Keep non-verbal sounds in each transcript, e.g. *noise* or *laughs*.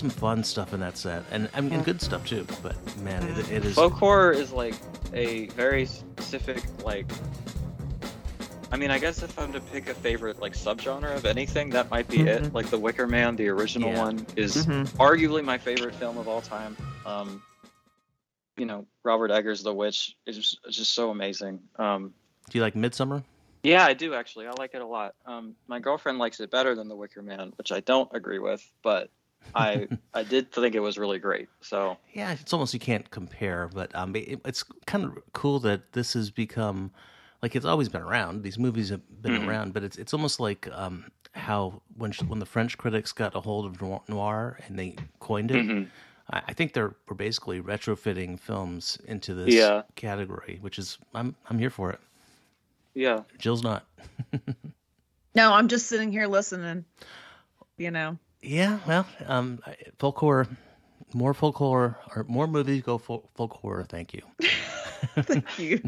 some fun stuff in that set, and I mean, and good stuff too. But man, it, it is. Folk horror is like a very specific like. I mean, I guess if I'm to pick a favorite like subgenre of anything, that might be Mhm. it. Like The Wicker Man, the original Yeah. one, is Mhm. arguably my favorite film of all time. Um, you know, Robert Eggers' The Witch is just, just so amazing. Um, Do you like Midsummer? yeah, I do actually. I like it a lot. Um, my girlfriend likes it better than The Wicker Man, which I don't agree with, but I *laughs* I did think it was really great. So Yeah, it's almost you can't compare, but um, it, it's kind of cool that this has become like it's always been around. These movies have been Mhm. around, but it's it's almost like um, how when when the French critics got a hold of noir, noir and they coined it. Mhm. I, I think they're we're basically retrofitting films into this Yeah. category, which is I'm I'm here for it. yeah, Jill's not. *laughs* No, I'm just sitting here listening. You know. Yeah, well, um, I- folk horror, more folk horror, or more movies go folk, folk horror. Thank you. *laughs* Thank you.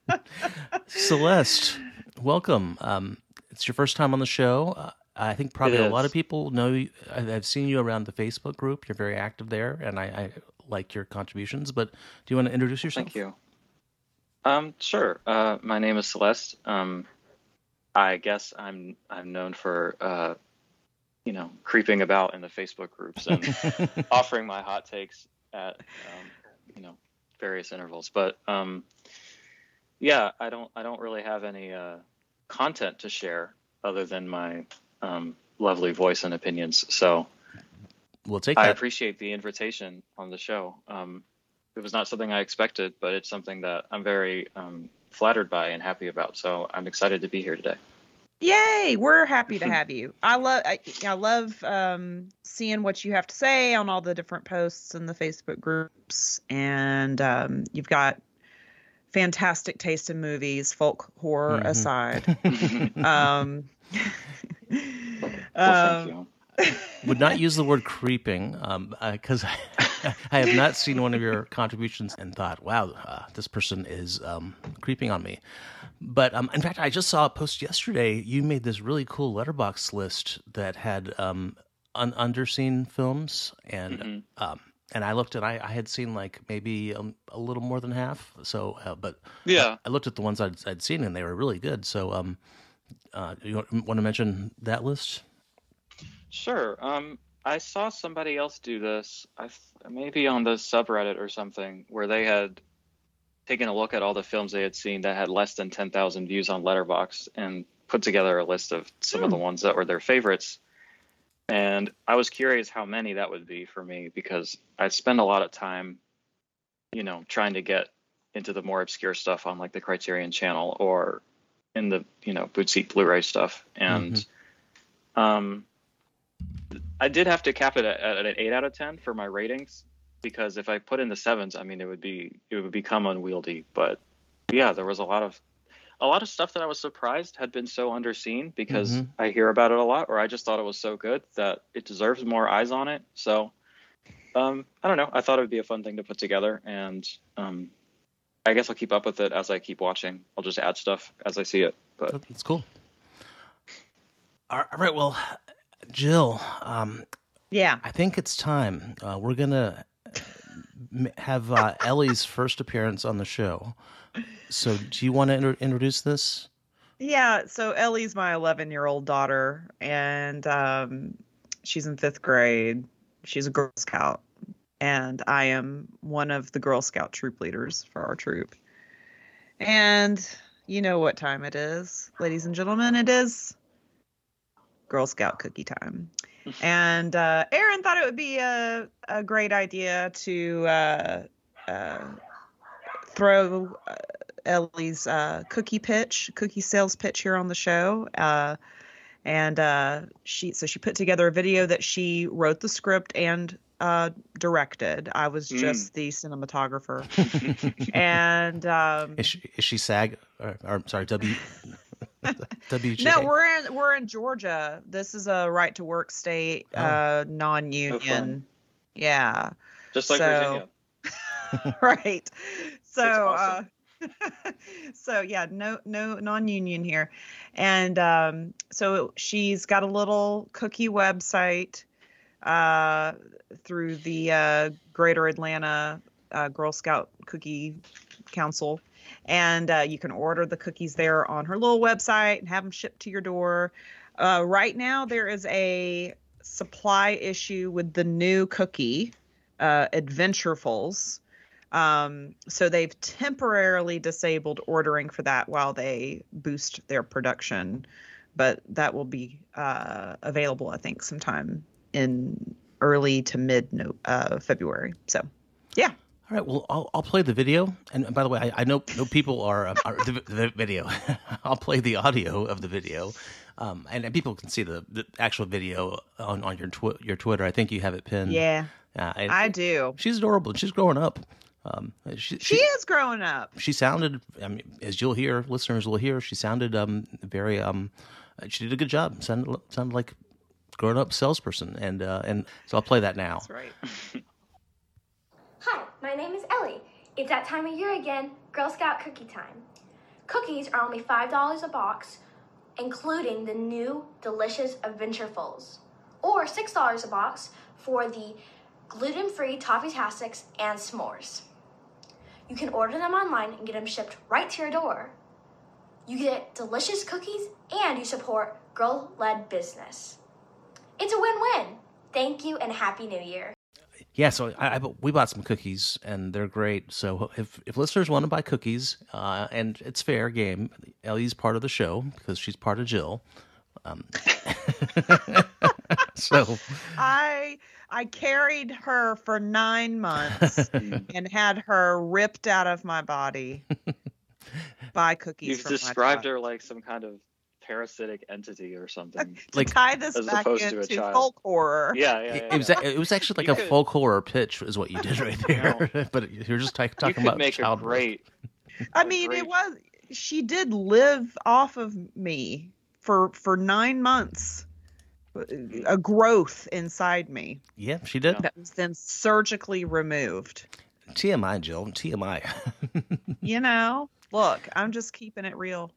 *laughs* Celeste, welcome. Um, it's your first time on the show. Uh, I think probably a lot of people know. you- I- I've seen you around the Facebook group. You're very active there, and I, I like your contributions. But do you want to introduce yourself? thank you. Um, sure. Uh, my name is Celeste. Um, I guess I'm I'm known for uh, you know creeping about in the Facebook groups and *laughs* offering my hot takes at um, you know various intervals. But um, yeah, I don't I don't really have any uh, content to share other than my um, lovely voice and opinions. So We'll take I appreciate the invitation on the show. Um, it was not something I expected, but it's something that I'm very um, flattered by and happy about. So I'm excited to be here today. Yay! We're happy to *laughs* have you. I love I, I love um, seeing what you have to say on all the different posts in the Facebook groups, and um, you've got fantastic taste in movies, folk horror Mhm. aside. *laughs* um, well, *laughs* um. Would not use the word creeping because *laughs* I have not seen one of your contributions and thought, wow, uh, this person is um, creeping on me. But um, in fact, I just saw a post yesterday. You made this really cool Letterboxd list that had um, un- underseen films, and Mhm. um, and I looked and I, I had seen like maybe um, a little more than half. So, uh, but Yeah. I looked at the ones I'd, I'd seen and they were really good. So, um, uh, you want, want to mention that list? Sure. Um, I saw somebody else do this, I maybe on the subreddit or something, where they had taken a look at all the films they had seen that had less than 10,000 views on Letterboxd and put together a list of some of the ones that were their favorites. And I was curious how many that would be for me because I spend a lot of time, you know, trying to get into the more obscure stuff on like the Criterion channel or in the, you know, boutique Blu-ray stuff. And um I did have to cap it at, at an eight out of ten for my ratings because if I put in the sevens, I mean it would be it would become unwieldy. But yeah, there was a lot of a lot of stuff that I was surprised had been so underseen because Mhm. I hear about it a lot, or I just thought it was so good that it deserves more eyes on it. So um, I don't know. I thought it would be a fun thing to put together, and um, I guess I'll keep up with it as I keep watching. I'll just add stuff as I see it. But it's cool. All right. Well, Jill, um, yeah. I think it's time. Uh, we're gonna have uh, Ellie's first appearance on the show. So, do you want to inter- introduce this? Yeah, so Ellie's my 11 year old daughter, and um, she's in fifth grade. She's a Girl Scout, and I am one of the Girl Scout troop leaders for our troop. And you know what time it is, ladies and gentlemen. It is Girl Scout cookie time. *laughs* And uh, Aaron thought it would be a, a great idea to uh, uh, throw uh, Ellie's uh, cookie pitch, cookie sales pitch here on the show. Uh, and uh, she so she put together a video that she wrote the script and uh, directed. I was Mm. just the cinematographer. *laughs* and um, Is she, is she SAG? Or, or sorry, W. WJ. *laughs* no, we're in we're in Georgia. This is a right to work state, Oh. uh, non-union. yeah. just like So- Virginia. *laughs* *laughs* right. So, awesome. uh, so yeah, no, no non-union here, and um, so she's got a little cookie website uh, through the uh, Greater Atlanta uh, Girl Scout Cookie Council. And uh, you can order the cookies there on her little website and have them shipped to your door. Uh, right now, there is a supply issue with the new cookie, uh, Adventurefuls. Um, so they've temporarily disabled ordering for that while they boost their production, but that will be uh, available, I think, sometime in early to mid uh, February. So, yeah. All right. Well, I'll, I'll play the video. And by the way, I, I know no people are, um, are the, the video. *laughs* I'll play the audio of the video, um, and, and people can see the, the actual video on, on your twi- your Twitter. I think you have it pinned. Yeah, Uh, I do. She's adorable. She's growing up. Um, she, She is growing up. she sounded I mean, as you'll hear listeners will hear she sounded um very um she did a good job sounded sounded like grown up salesperson and uh and so I'll play that now That's right. *laughs* My name is Ellie. It's that time of year again, Girl Scout cookie time. Cookies are only $5 a box, including the new delicious Adventurefuls, or $6 a box for the gluten free Toffee Tastics and s'mores. You can order them online and get them shipped right to your door. You get delicious cookies and you support girl led business. It's a win win. Thank you and Happy New Year. Yeah so I, I we bought some cookies and they're great so if if listeners want to buy cookies uh and it's fair game Ellie's part of the show because she's part of Jill um *laughs* so I I carried her for nine months *laughs* and had her ripped out of my body *laughs* by cookies. You've described her like some kind of parasitic entity or something. *laughs* to like- tie this as back opposed to a child. folk horror. yeah, yeah, it, yeah. it was it was actually like You a could- folk horror pitch is what you did right *laughs* there *laughs* but you're just like you talking could about make a child great. I a mean, great- it was she did live off of me for for nine months. A growth inside me yeah she did that was then surgically removed. TMI, Jill. TMI. You know, look, I'm just keeping it real.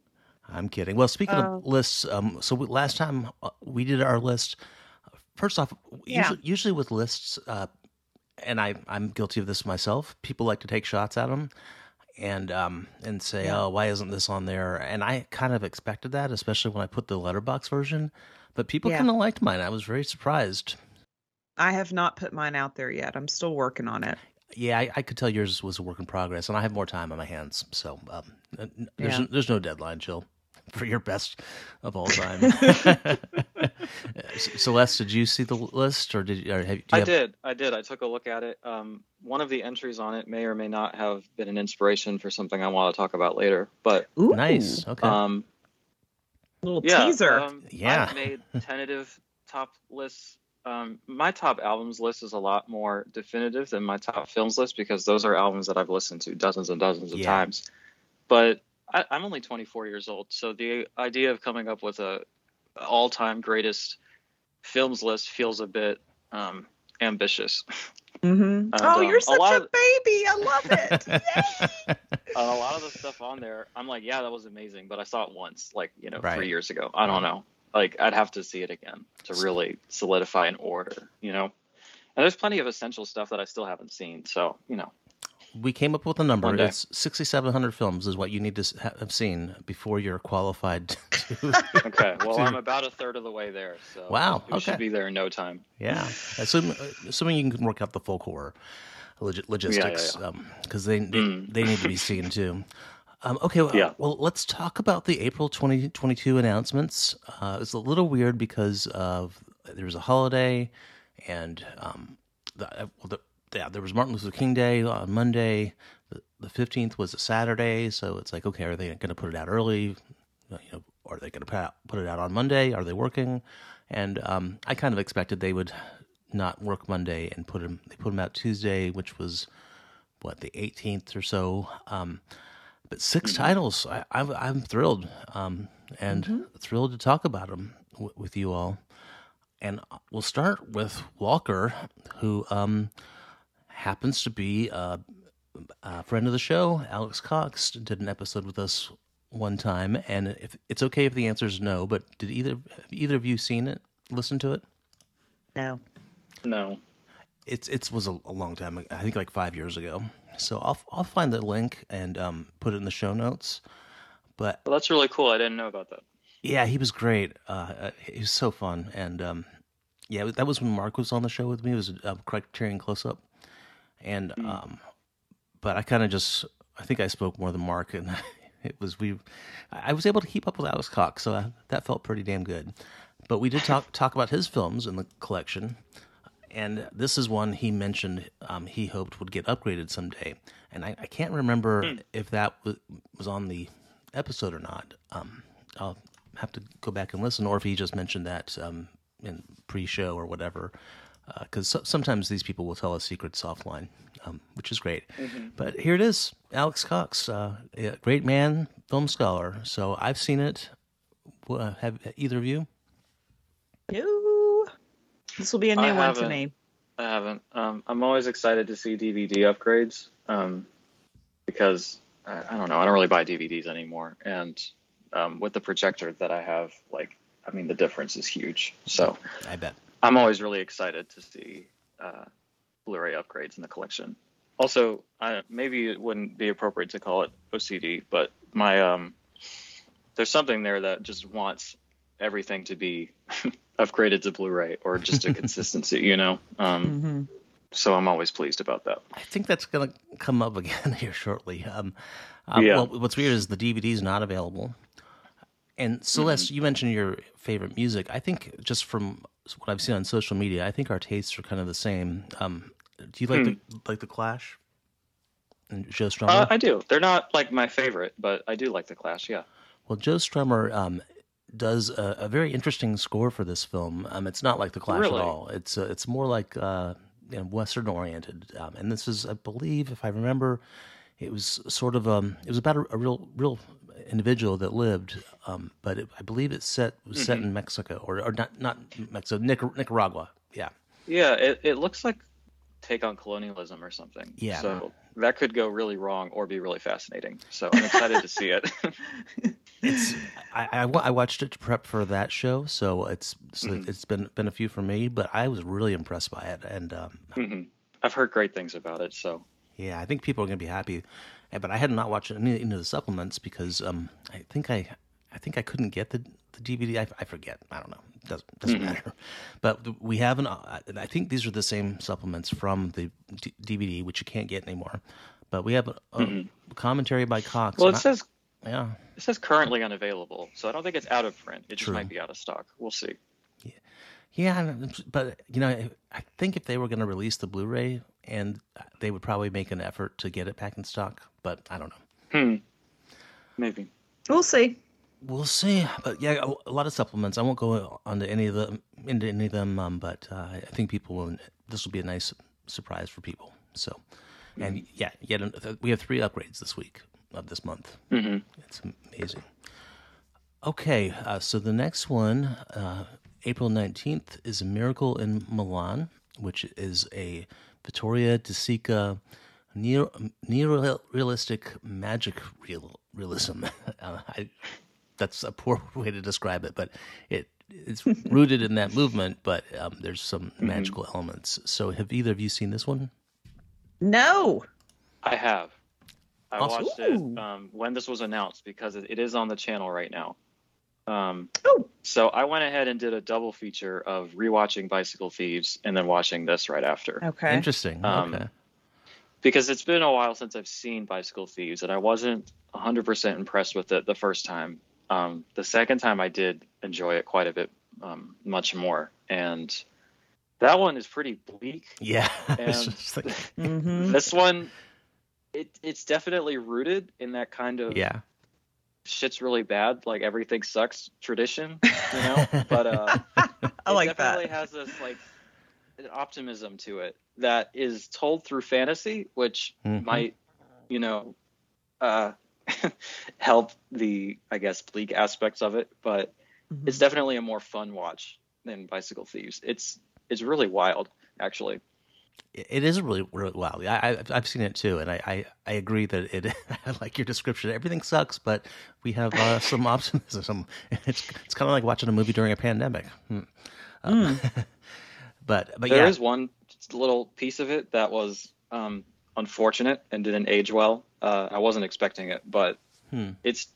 I'm kidding. Well, speaking Oh. of lists, um, so we, last time uh, we did our list. First off, Yeah. usually, usually with lists, uh, and I, I'm guilty of this myself. People like to take shots at them and um, and say, Yeah. "Oh, why isn't this on there?" And I kind of expected that, especially when I put the Letterboxd version. But people Yeah. kind of liked mine. I was very surprised. I have not put mine out there yet. I'm still working on it. Yeah, I, I could tell yours was a work in progress, and I have more time on my hands. So um, there's Yeah. there's no deadline, Jill, *laughs* for your best of all time. *laughs* Celeste, did you see the list, or did you? Or have, do you I have, did. I did. I took a look at it. Um, one of the entries on it may or may not have been an inspiration for something I want to talk about later. But Ooh, Nice. Okay. um, little yeah, teaser. Um, Yeah. I've made tentative top lists. Um, my top albums list is a lot more definitive than my top films list because those are albums that I've listened to dozens and dozens of Yeah. times. But I, I'm only 24 years old, so the idea of coming up with a all-time greatest films list feels a bit um, ambitious. hmm *laughs* And, oh, um, you're a such a of- baby. I love it. *laughs* Yay! And a lot of the stuff on there, I'm like, yeah, that was amazing, but I saw it once, like you know, Right. three years ago. I don't know. Like I'd have to see it again to really solidify an order, you know. And there's plenty of essential stuff that I still haven't seen, so you know. We came up with a number. It's 6,700 films is what you need to have seen before you're qualified *laughs* to. Okay, well, To- I'm about a third of the way there, so Wow, we should be there in no time. yeah, assuming, assuming you can work out the horror log- logistics, yeah. because they they, Mm. they need to be seen too. Um, okay, well, Yeah. well, let's talk about the April 2022 announcements. Uh, it's a little weird because of there was a holiday, and um, the, well, the, yeah, there was Martin Luther King Day on Monday. The, the 15th was a Saturday, so it's like, okay, are they going to put it out early? You know, are they going to put, put it out on Monday? Are they working? And um, I kind of expected they would not work Monday and put them. They put them out Tuesday, which was what the 18th or so. Um, but 6 titles, I, I'm, I'm thrilled, um, and thrilled to talk about them w- with you all. And we'll start with Walker, who um, happens to be a, a friend of the show. Alex Cox did an episode with us one time, and if it's okay if the answer is no, but did either have either of you seen it, listened to it? no. No. It's it was a, a long time. I think like five years ago. So I'll I'll find the link and um, put it in the show notes. But Well, that's really cool. I didn't know about that. yeah, he was great. Uh, uh, he was so fun, and um, yeah, that was when Mark was on the show with me. It was a Criterion close up, and um, but I kind of just I think I spoke more than Mark, and *laughs* it was we. I was able to keep up with Alex Cox, so I, that felt pretty damn good. But we did talk *laughs* talk about his films in the collection, and this is one he mentioned um, he hoped would get upgraded someday. And I, I can't remember if that was, was on the episode or not. Um, I'll have to go back and listen, or if he just mentioned that um, in pre-show or whatever. Because so, sometimes these people will tell us secrets offline, um, which is great. But here it is, Alex Cox, uh, a great man, film scholar. So I've seen it. Uh, have either of you? No. This will be a new I one to me. I haven't. Um, I'm always excited to see DVD upgrades um, because I, I don't know. I don't really buy DVDs anymore, and um, with the projector that I have, like, I mean, the difference is huge. So I bet. I'm always really excited to see uh, Blu-ray upgrades in the collection. Also, I, maybe it wouldn't be appropriate to call it OCD, but my um, there's something there that just wants everything to be *laughs* upgraded to Blu-ray or just a *laughs* consistency, you know. Um, hmm so I'm always pleased about that. I think that's going to come up again *laughs* here shortly. Um, um, Yeah. Well, what's weird is the DVD is not available. And Celeste, you mentioned your favorite music. I think just from what I've seen on social media, I think our tastes are kind of the same. Um, do you like the like the Clash and Joe Strummer? Uh, I do. They're not like my favorite, but I do like the Clash. Yeah. Well, Joe Strummer um, does a, a very interesting score for this film. Um, it's not like The Clash Really? at all. It's uh, it's more like uh, you know, Western oriented. Um, and this is, I believe, if I remember, it was sort of um, it was about a, a real real individual that lived, um, but it, I believe it's set was set in Mexico or or not not Mexico Nicar- Nicaragua. Yeah. Yeah. It, it looks like take on colonialism or something. Yeah. So that could go really wrong or be really fascinating. So I'm excited to see it. *laughs* It's I, I, I watched it to prep for that show, so it's so it's been been a few for me, but I was really impressed by it, and um, Mhm. I've heard great things about it. So Yeah, I think people are going to be happy. Uh, But I had not watched any, any of the supplements because um, I think I, I think I couldn't get the, the DVD. I, I forget. I don't know. Doesn't doesn't matter. *laughs* But we have an. uh, I think these are the same supplements from the D- DVD, which you can't get anymore. But we have a, a commentary by Cox. well, it I- says yeah, it says currently unavailable. So I don't think it's out of print. It just might be out of stock. We'll see. yeah. and- But you know, I- I think if they were going to release the Blu-ray, and they would probably make an effort to get it back in stock. But I don't know. Hmm. Maybe. We'll see. We'll see, but yeah, a, a lot of supplements. I won't go onto any of them into any of them, um, but uh, I think people will. This will be a nice surprise for people. So, and yeah, yet we have three upgrades this week of this month. hmm It's amazing. Okay, uh, so the next one, uh, April 19th, is A Miracle in Milan, which is a Vittorio De Sica near neo-realistic magic real, realism. *laughs* Uh, I, that's a poor *laughs* way to describe it, but it it's *laughs* rooted in that movement, but um, there's some magical elements. So have either of you seen this one? No. I have. I Awesome. watched Ooh. it um, when this was announced because it, it is on the channel right now. Um, Oh. so I went ahead and did a double feature of rewatching Bicycle Thieves and then watching this right after. Okay. Interesting. Um, okay. Because it's been a while since I've seen Bicycle Thieves and I wasn't 100% impressed with it the first time. Um, the second time I did enjoy it quite a bit, um, much more. And that one is pretty bleak. Yeah. *laughs* It's and- just like- hmm *laughs* This one, it, it's definitely rooted in that kind of yeah. Shit's really bad, like everything sucks tradition, *laughs* you know. But uh, *laughs* I it like definitely that. has this like an optimism to it that is told through fantasy, which Mhm. might, you know, uh, *laughs* help the I guess bleak aspects of it. But Mhm. it's definitely a more fun watch than Bicycle Thieves. It's it's really wild, actually. It is really, really wild. I, I, I've seen it too, and I, I, I agree that it. *laughs* I like your description. Everything sucks, but we have uh, some *laughs* optimism. It's it's kind of like watching a movie during a pandemic. Hmm. Um, *laughs* But but There yeah, is one little piece of it that was um, unfortunate and didn't age well. Uh, I wasn't expecting it, but Hmm. it's.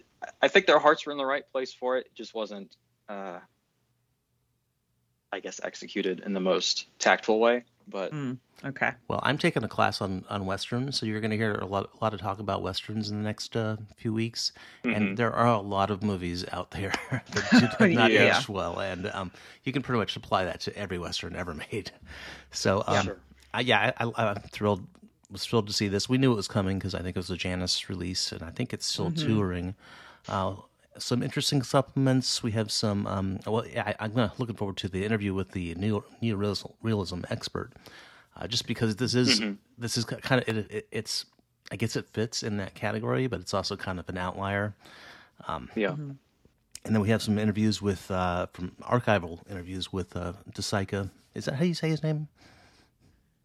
I think their hearts were in the right place for it. It just wasn't, uh, I guess, executed in the most tactful way. But Mm, okay. well, I'm taking a class on on westerns, so you're going to hear a lot a lot of talk about westerns in the next uh, few weeks. mhm. And there are a lot of movies out there *laughs* that do *laughs* not Yeah. aged well, and um, you can pretty much apply that to every western ever *laughs* made. So um, Sure. I, yeah, I, I, I'm thrilled. Was thrilled to see this. We knew it was coming because I think it was a Janus release, and I think it's still touring. Uh, some interesting supplements. We have some. Um, well, I, I'm gonna looking forward to the interview with the neo realism, realism expert, uh, just because this is this is kind of it, it, it's. I guess it fits in that category, but it's also kind of an outlier. yeah, And then we have some interviews with uh, from archival interviews with uh, De Sica. Is that how you say his name?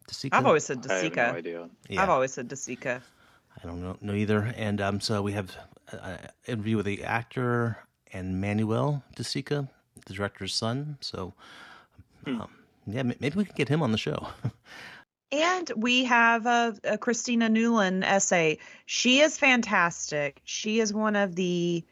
De Sica. I've always said I have no idea. Yeah. I've always said De Sica. I don't know, know either. And um, so we have an interview with the actor and Manuel De Sica, the director's son. So um, yeah, maybe we can get him on the show. *laughs* And we have a, a Christina Newland essay. She is fantastic. She is one of the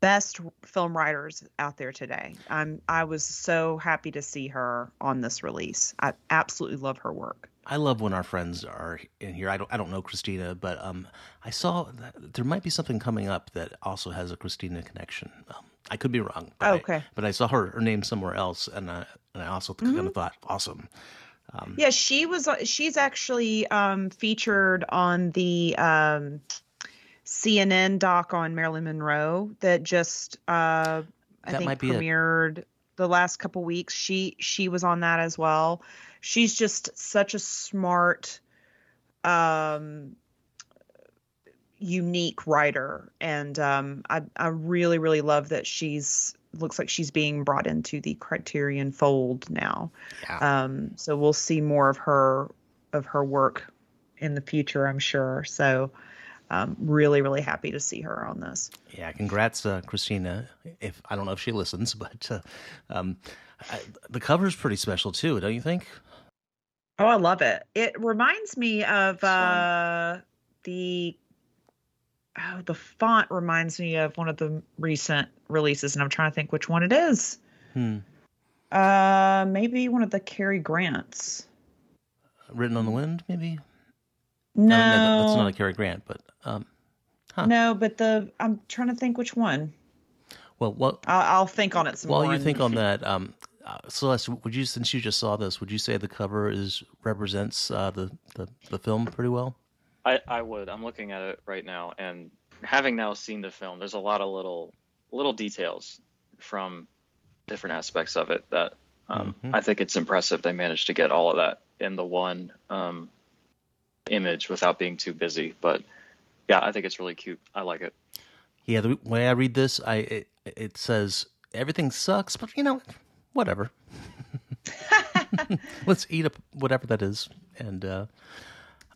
best film writers out there today. I'm I was so happy to see her on this release. I absolutely love her work. I love when our friends are in here. I don't I don't know Christina, but um, I saw that there might be something coming up that also has a Christina connection. Um, I could be wrong. But I- Okay. but I saw her, her name somewhere else, and I, and I also kind Mm-hmm. of thought, awesome. Yeah, she was. She's actually um, featured on the um, CNN doc on Marilyn Monroe that just uh, I That think might be it. premiered the last couple weeks. She she was on that as well. She's just such a smart, um, unique writer, and um, I I really really love that she's looks like she's being brought into the Criterion fold now. Yeah. Um, so we'll see more of her of her work in the future, I'm sure. So um, really, really happy to see her on this. Yeah, congrats, uh, Christina. If I don't know if she listens, *laughs* but uh, um, I, the cover's pretty special too, don't you think? Oh, I love it. It reminds me of uh, the oh, the font reminds me of one of the recent releases, and I'm trying to think which one it is. Hmm. Uh, maybe one of the Cary Grants. Written on the wind, maybe. No, Uh, that- that's not a Cary Grant, but um, huh. no, but the I'm trying to think which one. well, what? I'll, I'll think on it some While more. While you think on that, um, uh, Celeste, would you, since you just saw this, would you say the cover is represents uh, the, the the film pretty well? I, I would. I'm looking at it right now, and having now seen the film, there's a lot of little little details from different aspects of it that um, Mhm. I think it's impressive. They managed to get all of that in the one um, image without being too busy. But yeah, I think it's really cute. I like it. Yeah, the way I read this, I it, it says everything sucks, but you know, whatever. *laughs* Let's eat up whatever that is. And uh,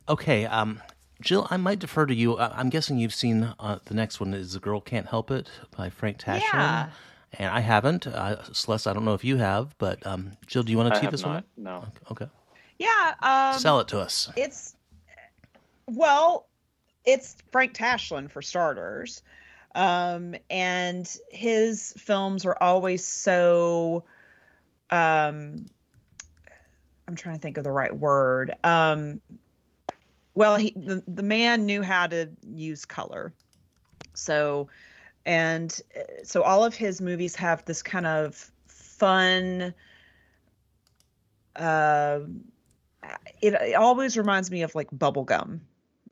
okay, um, Jill, I might defer to you. I, I'm guessing you've seen uh, the next one is "The Girl Can't Help It" by Frank Tashlin. Yeah. And I haven't. Uh, Celeste, I don't know if you have, but um, Jill, do you want to tee have this one? not. up? No. Okay, yeah, um, sell it to us. it's well, it's Frank Tashlin for starters. Um, and his films are always so um I'm trying to think of the right word. Um well, he the, the man knew how to use color. So and uh, so all of his movies have this kind of fun uh it, it always reminds me of like bubblegum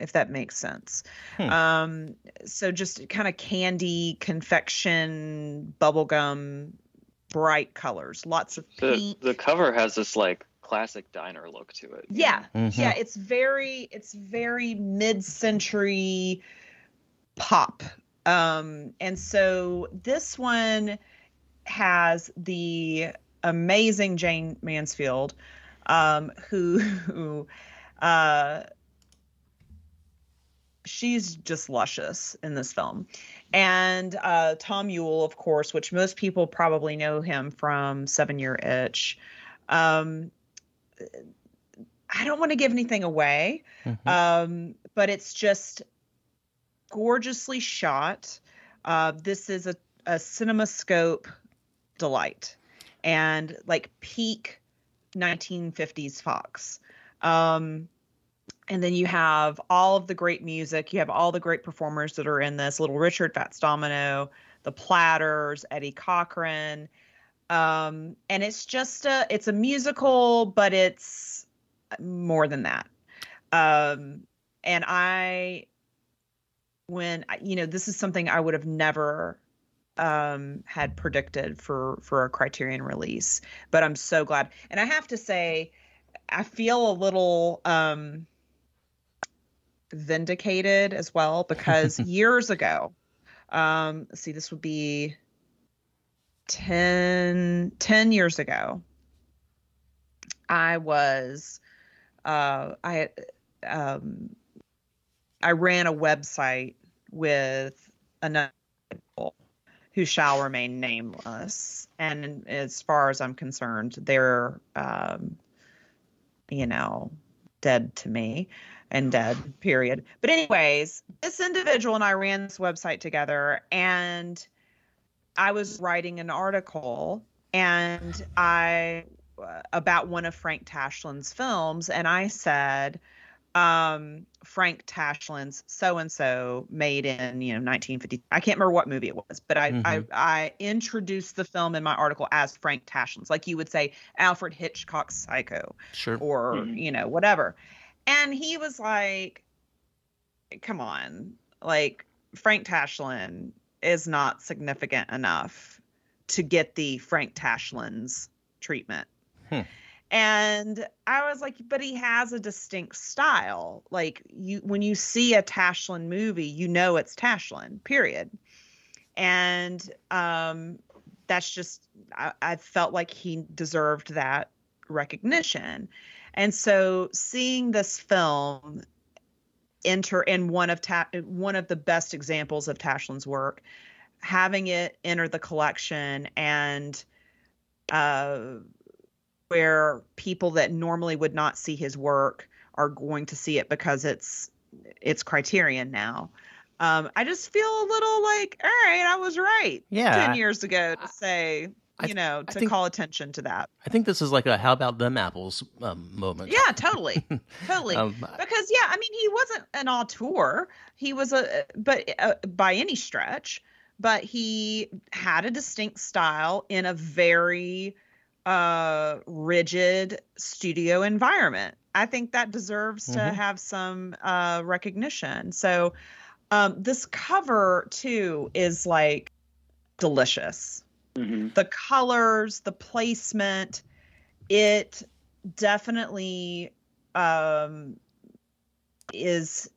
if that makes sense Hmm. um so just kind of candy confection bubblegum bright colors lots of The pink the cover has this like classic diner look to it. you yeah Mhm. yeah it's very it's very mid-century pop um and so this one has the amazing jayne mansfield um who who *laughs* uh she's just luscious in this film and uh tom Ewell, of course which most people probably know him from seven year itch um I don't want to give anything away, Mhm. um, but it's just gorgeously shot. Uh, this is a, a CinemaScope delight and like peak 1950s Fox. Um, and then you have all of the great music. You have all the great performers that are in this. Little Richard, Fats Domino, the Platters, Eddie Cochran. Um, and it's just a it's a musical, but it's more than that. Um, and I when you know this is something I would have never um had predicted for for a criterion release but i'm so glad and i have to say i feel a little um vindicated as well because *laughs* years ago um see this would be 10 10 years ago i was uh i um i ran a website with another people who shall remain nameless. And as far as i'm concerned they're um you know dead to me and dead period but anyways this individual and i ran this website together and i was writing an article and i uh, about one of frank tashlin's films and i said um frank tashlin's so and so made in you know 1950 i can't remember what movie it was but I, I Mhm. i introduced the film in my article as frank tashlin's like you would say alfred hitchcock's psycho Sure. or Mhm. you know whatever and he was like come on. Like frank tashlin is not significant enough to get the frank tashlin's treatment. Hmm. and i was like but he has a distinct style. Like you when you see a tashlin movie you know it's tashlin period. And um that's just I, I felt like he deserved that recognition and so seeing this film enter in one of Ta- one of the best examples of Tashlin's work, having it enter the collection and uh, where people that normally would not see his work are going to see it because it's it's Criterion now. Um, I just feel a little like, all right, I was right Yeah. ten years ago to say, you know, to think- call attention to that. I think this is like a how about them apples um, moment. Yeah, totally, *laughs* totally. Um, because yeah, I mean, he wasn't an auteur. He was a, but uh, by any stretch, but he had a distinct style in a very uh rigid studio environment. I think that deserves to Mhm. have some uh recognition. So um this cover too is like delicious hmm the colors, the placement, it definitely um, is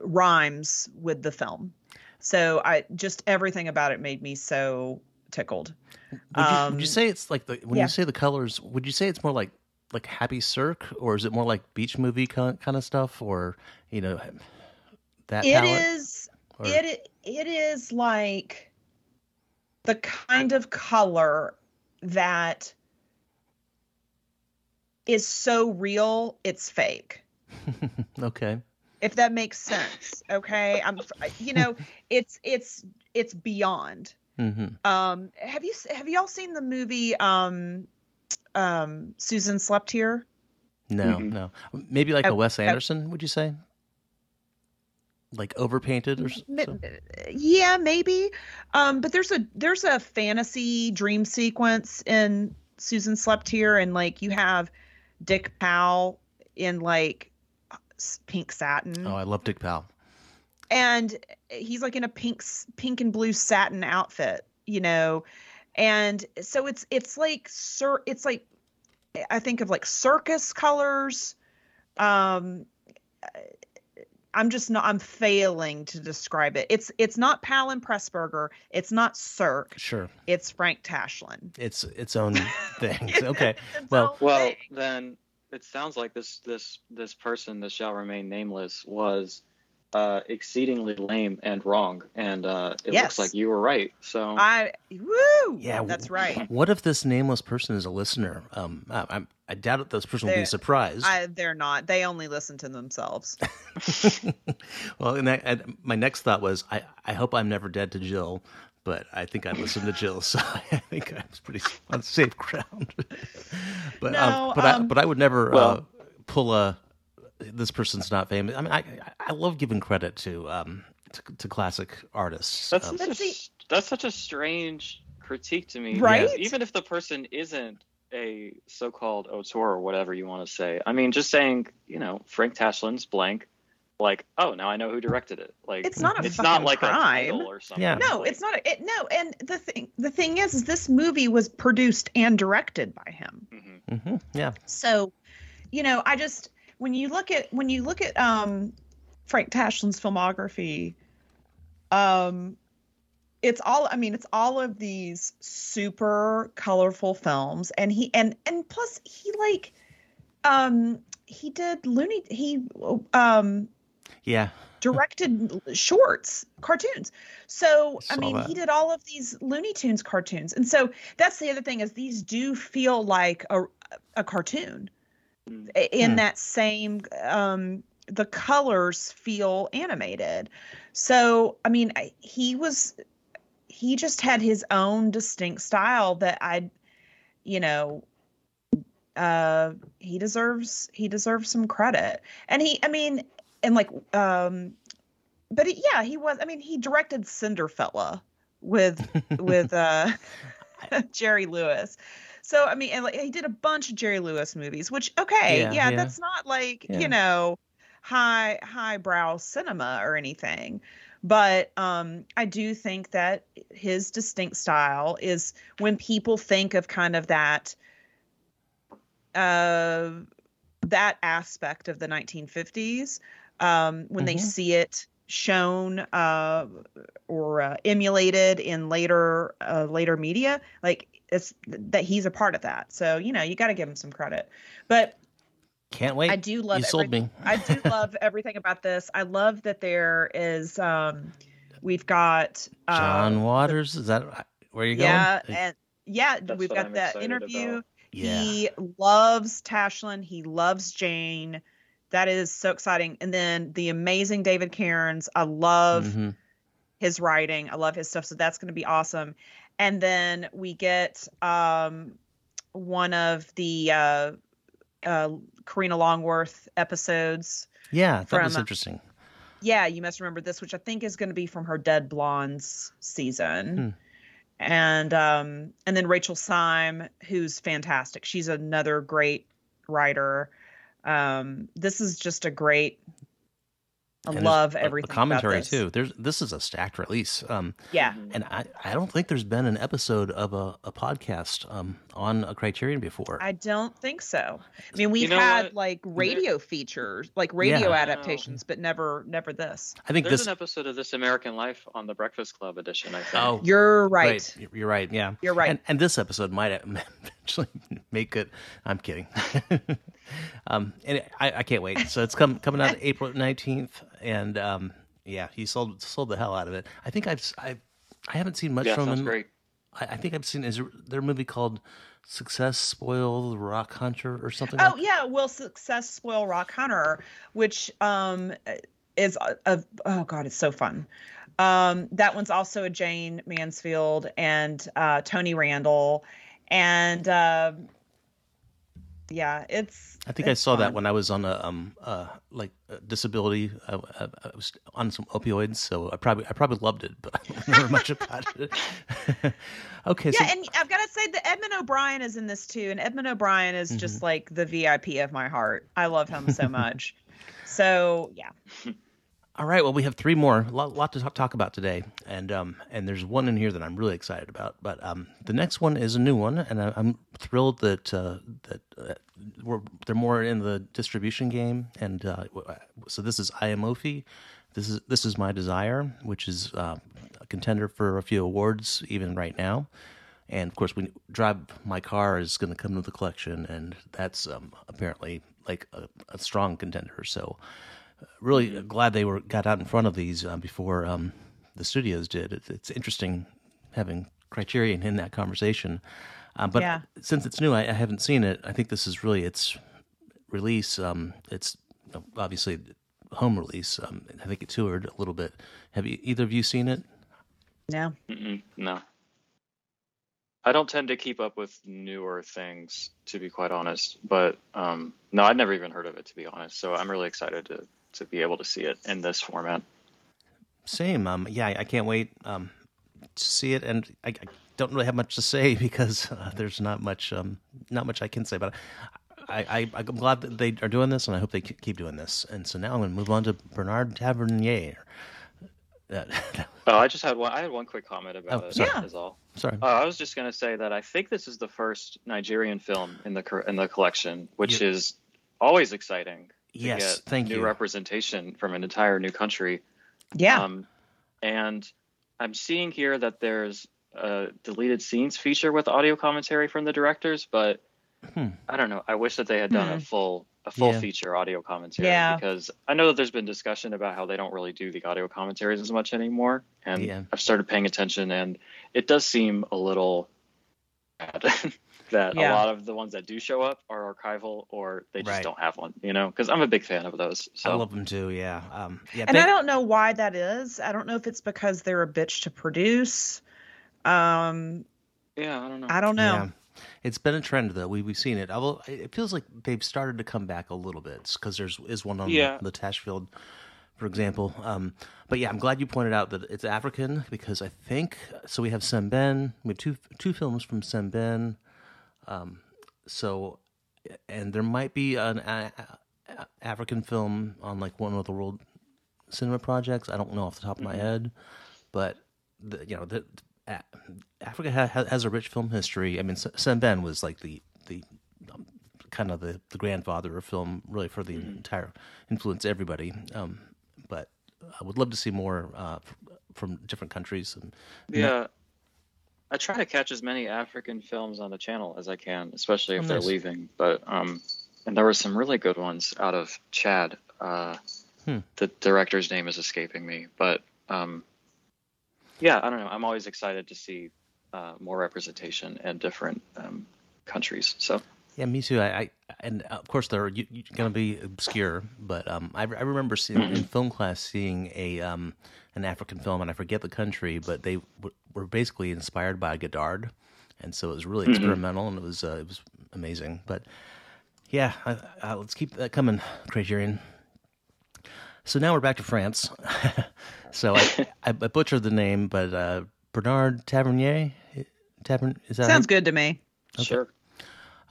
rhymes with the film. So I just everything about it made me so tickled. would, you, would you um, say it's like the when yeah. you say the colors? Would you say it's more like like Happy Cirque, or is it more like beach movie kind kind of stuff, or you know that It palette? is Or- it it is like the kind of color that is so real it's fake. *laughs* okay. if that makes sense okay i'm you know *laughs* it's it's it's beyond hmm um have you have y'all seen the movie um um susan slept here No, Mhm. no. Maybe like a Oh, Wes oh. Anderson, would you say? Like overpainted or s- Ma- so? yeah maybe um but there's a there's a fantasy dream sequence in susan slept here and like you have dick powell in like pink satin Oh, I love Dick Powell. and he's like in a pink pink and blue satin outfit you know and so it's it's like sir it's like i think of like circus colors um i'm just not i'm failing to describe it it's it's not Powell Pressburger it's not Sirk Sure, it's Frank Tashlin it's its own *laughs* thing. Okay. its well- Well, thing. then it sounds like this this this person that shall remain nameless was uh, exceedingly lame and wrong, and uh, it Yes. looks like you were right. So I woo. Yeah, that's right. *laughs* What if this nameless person is a listener? Um, I, I'm- I doubt that this person will be surprised. I, they're not. They only listen to themselves. *laughs* well, and, that, and my next thought was, I, I hope I'm never dead to Jill, but I think I listened to Jill, *laughs* so I think I was pretty on safe ground. but No, um, but I um, but I would never uh, pull a this person's not famous. I mean, I I love giving credit to um to, to classic artists. that's Um, such a, But see- s- that's such a strange critique to me. Right? because Even if the person isn't a so-called auteur or whatever you want to say. I mean, just saying, you know, Frank Tashlin's blank. Like, oh, now I know who directed it. Like, It's not a it's not like crime. a title or something. Yeah. No, Like, it's not. A, it, no, and the thing the thing is, is this movie was produced and directed by him. mhm. mhm, yeah, So, you know, I just when you look at when you look at um Frank Tashlin's filmography, um it's all I mean, it's all of these super colorful films and he and and plus he like um he did Looney he um yeah. directed shorts, cartoons. So I Saw mean, that. he did all of these Looney Tunes cartoons, and so that's the other thing is these do feel like a a cartoon i- in Hmm. that same um the colors feel animated. So i mean he was he just had his own distinct style that i you know uh he deserves he deserves some credit. And he i mean and like um but he, yeah he was i mean he directed cinderfella with *laughs* with uh *laughs* jerry lewis so i mean and like, he did a bunch of jerry lewis movies which okay Yeah, yeah, yeah. that's not like Yeah. you know high highbrow cinema or anything but um i do think that his distinct style is when people think of kind of that uh that aspect of the 1950s um when they Mhm. see it shown uh or uh, emulated in later uh, later media like it's that he's a part of that so you know you got to give him some credit but Can't wait. i do love you sold me. I do *laughs* love everything about this. I love that there is um we've got uh, John Waters. Is that where you're yeah, going? and yeah, That's we've got I'm that interview. about. yeah. He loves Tashlin, he loves Jayne. That is so exciting. And then the amazing David Cairns. I love Mhm. his writing. I love his stuff. So that's going to be awesome. And then we get um, one of the uh, uh, Karina Longworth episodes. Yeah, that was from, uh, interesting. Yeah, you must remember this, which I think is going to be from her Dead Blondes season. Hmm. And um, and then Rachel Syme, who's fantastic. She's another great writer. Um, this is just a great. I And love everything. Commentary too. There's this is a stacked release. Um, Yeah. And I, I don't think there's been an episode of a, a podcast um on a Criterion before. I don't think so. I mean, we've know had what? like radio *laughs* features, like radio Yeah. adaptations, but never, never this. I think There's this. an episode of This American Life on the Breakfast Club edition. I think. Oh, You're right. Right. You're right. Yeah. You're right. And, and this episode might *laughs* eventually make it. I'm kidding. *laughs* um, and I, I can't wait. So it's come, coming out April 19th, and um, yeah, he sold sold the hell out of it. I think I've I I haven't seen much yeah, from him. great. I, I think I've seen is a movie called Success Spoil the Rock Hunter or something. Oh like yeah, will success spoil Rock Hunter, which um is a, a oh god, it's so fun. Um, that one's also a Jayne Mansfield and uh, Tony Randall, and um yeah, it's. I think I it's saw that when I was on a um uh like a disability. I, I, I was on some opioids, so I probably I probably loved it, but *laughs* I don't much *laughs* about it. *laughs* okay, so Yeah, and I've got to say that Edmund O'Brien is in this too, and Edmund O'Brien is Mm-hmm. just like the VIP of my heart. I love him so much. so yeah, all right, well we have three more, a lot, lot to talk, about today, and um and there's one in here that I'm really excited about, but um the next one is a new one, and I, I'm thrilled that uh, that uh, we're they're more in the distribution game, and uh, so this is Eyimofe. This is this is my desire, which is uh, a contender for a few awards even right now. And of course, when drive my car is going to come to the collection, and that's um, apparently like a, a strong contender. So really glad they were got out in front of these uh, before um, the studios did. It's, it's interesting having Criterion in that conversation. Uh, but Yeah. since it's new, I, I haven't seen it. I think this is really its release. Um, it's obviously home release. Um, I think it toured a little bit. Have you, either of you seen it? No. Mm-mm, no. I don't tend to keep up with newer things, to be quite honest. But um, no, I'd never even heard of it, to be honest. So I'm really excited to to be able to see it in this format. Same. Um, yeah, I, can't wait um, to see it, and I, I don't really have much to say *laughs* because uh, there's not much, um, not much I can say. But I, I, I'm glad that they are doing this, and I hope they keep doing this. And so now I'm going to move on to Bernard Tavernier. Uh, *laughs* Oh, I just had one. I had one quick comment about Oh, it. sorry. Yeah. Is all. sorry. Uh, I was just gonna say that I think this is the first Nigerian film in the in the collection, which is always exciting. To Yes, get thank new you. representation from an entire new country. Yeah. Um, and I'm seeing here that there's a deleted scenes feature with audio commentary from the directors, but Hmm. I don't know. I wish that they had done Hmm. a full a full Yeah. feature audio commentary Yeah. because I know that there's been discussion about how they don't really do the audio commentaries as much anymore, and Yeah. I've started paying attention, and it does seem a little bad *laughs* that a lot of the ones that do show up are archival or they just Right. don't have one, you know? Because I'm a big fan of those. So I love them too. Yeah. Um, yeah. and thank- I don't know why that is. I don't know if it's because they're a bitch to produce. Um, yeah, I don't know. I don't know. Yeah. It's been a trend though. We we've seen it. Although it feels like they've started to come back a little bit because there's is one on Yeah. the, the Tashlin, for example. Um, but yeah, I'm glad you pointed out that it's African because I think so. We have Sembène. We have two two films from Sembène. Um, so, and there might be an a, a- African film on like one of the world cinema projects. I don't know off the top of my head, but the, you know, the, A- Africa ha, ha- has a rich film history. I mean, Sembène was like the the um, kind of the, the grandfather of film, really for the entire influence everybody. Um, but I would love to see more uh, from different countries. And, Yeah. I try to catch as many African films on the channel as I can, especially if Oh, they're nice. leaving. But um, and there were some really good ones out of Chad. Uh, Hmm. The director's name is escaping me, but um, yeah, I don't know. I'm always excited to see uh, more representation in different um, countries. So Yeah, me too. I, I and of course they're gonna be obscure, but um, I, I remember seeing in film class seeing a um an African film, and I forget the country, but they w- were basically inspired by Godard, and so it was really experimental, and it was uh, it was amazing. But yeah, I, I, let's keep that coming, Criterion. So now we're back to France. *laughs* so I, *laughs* I, I butchered the name, but uh, Bernard Tavernier, Tavern is that how Sounds good to me. sure.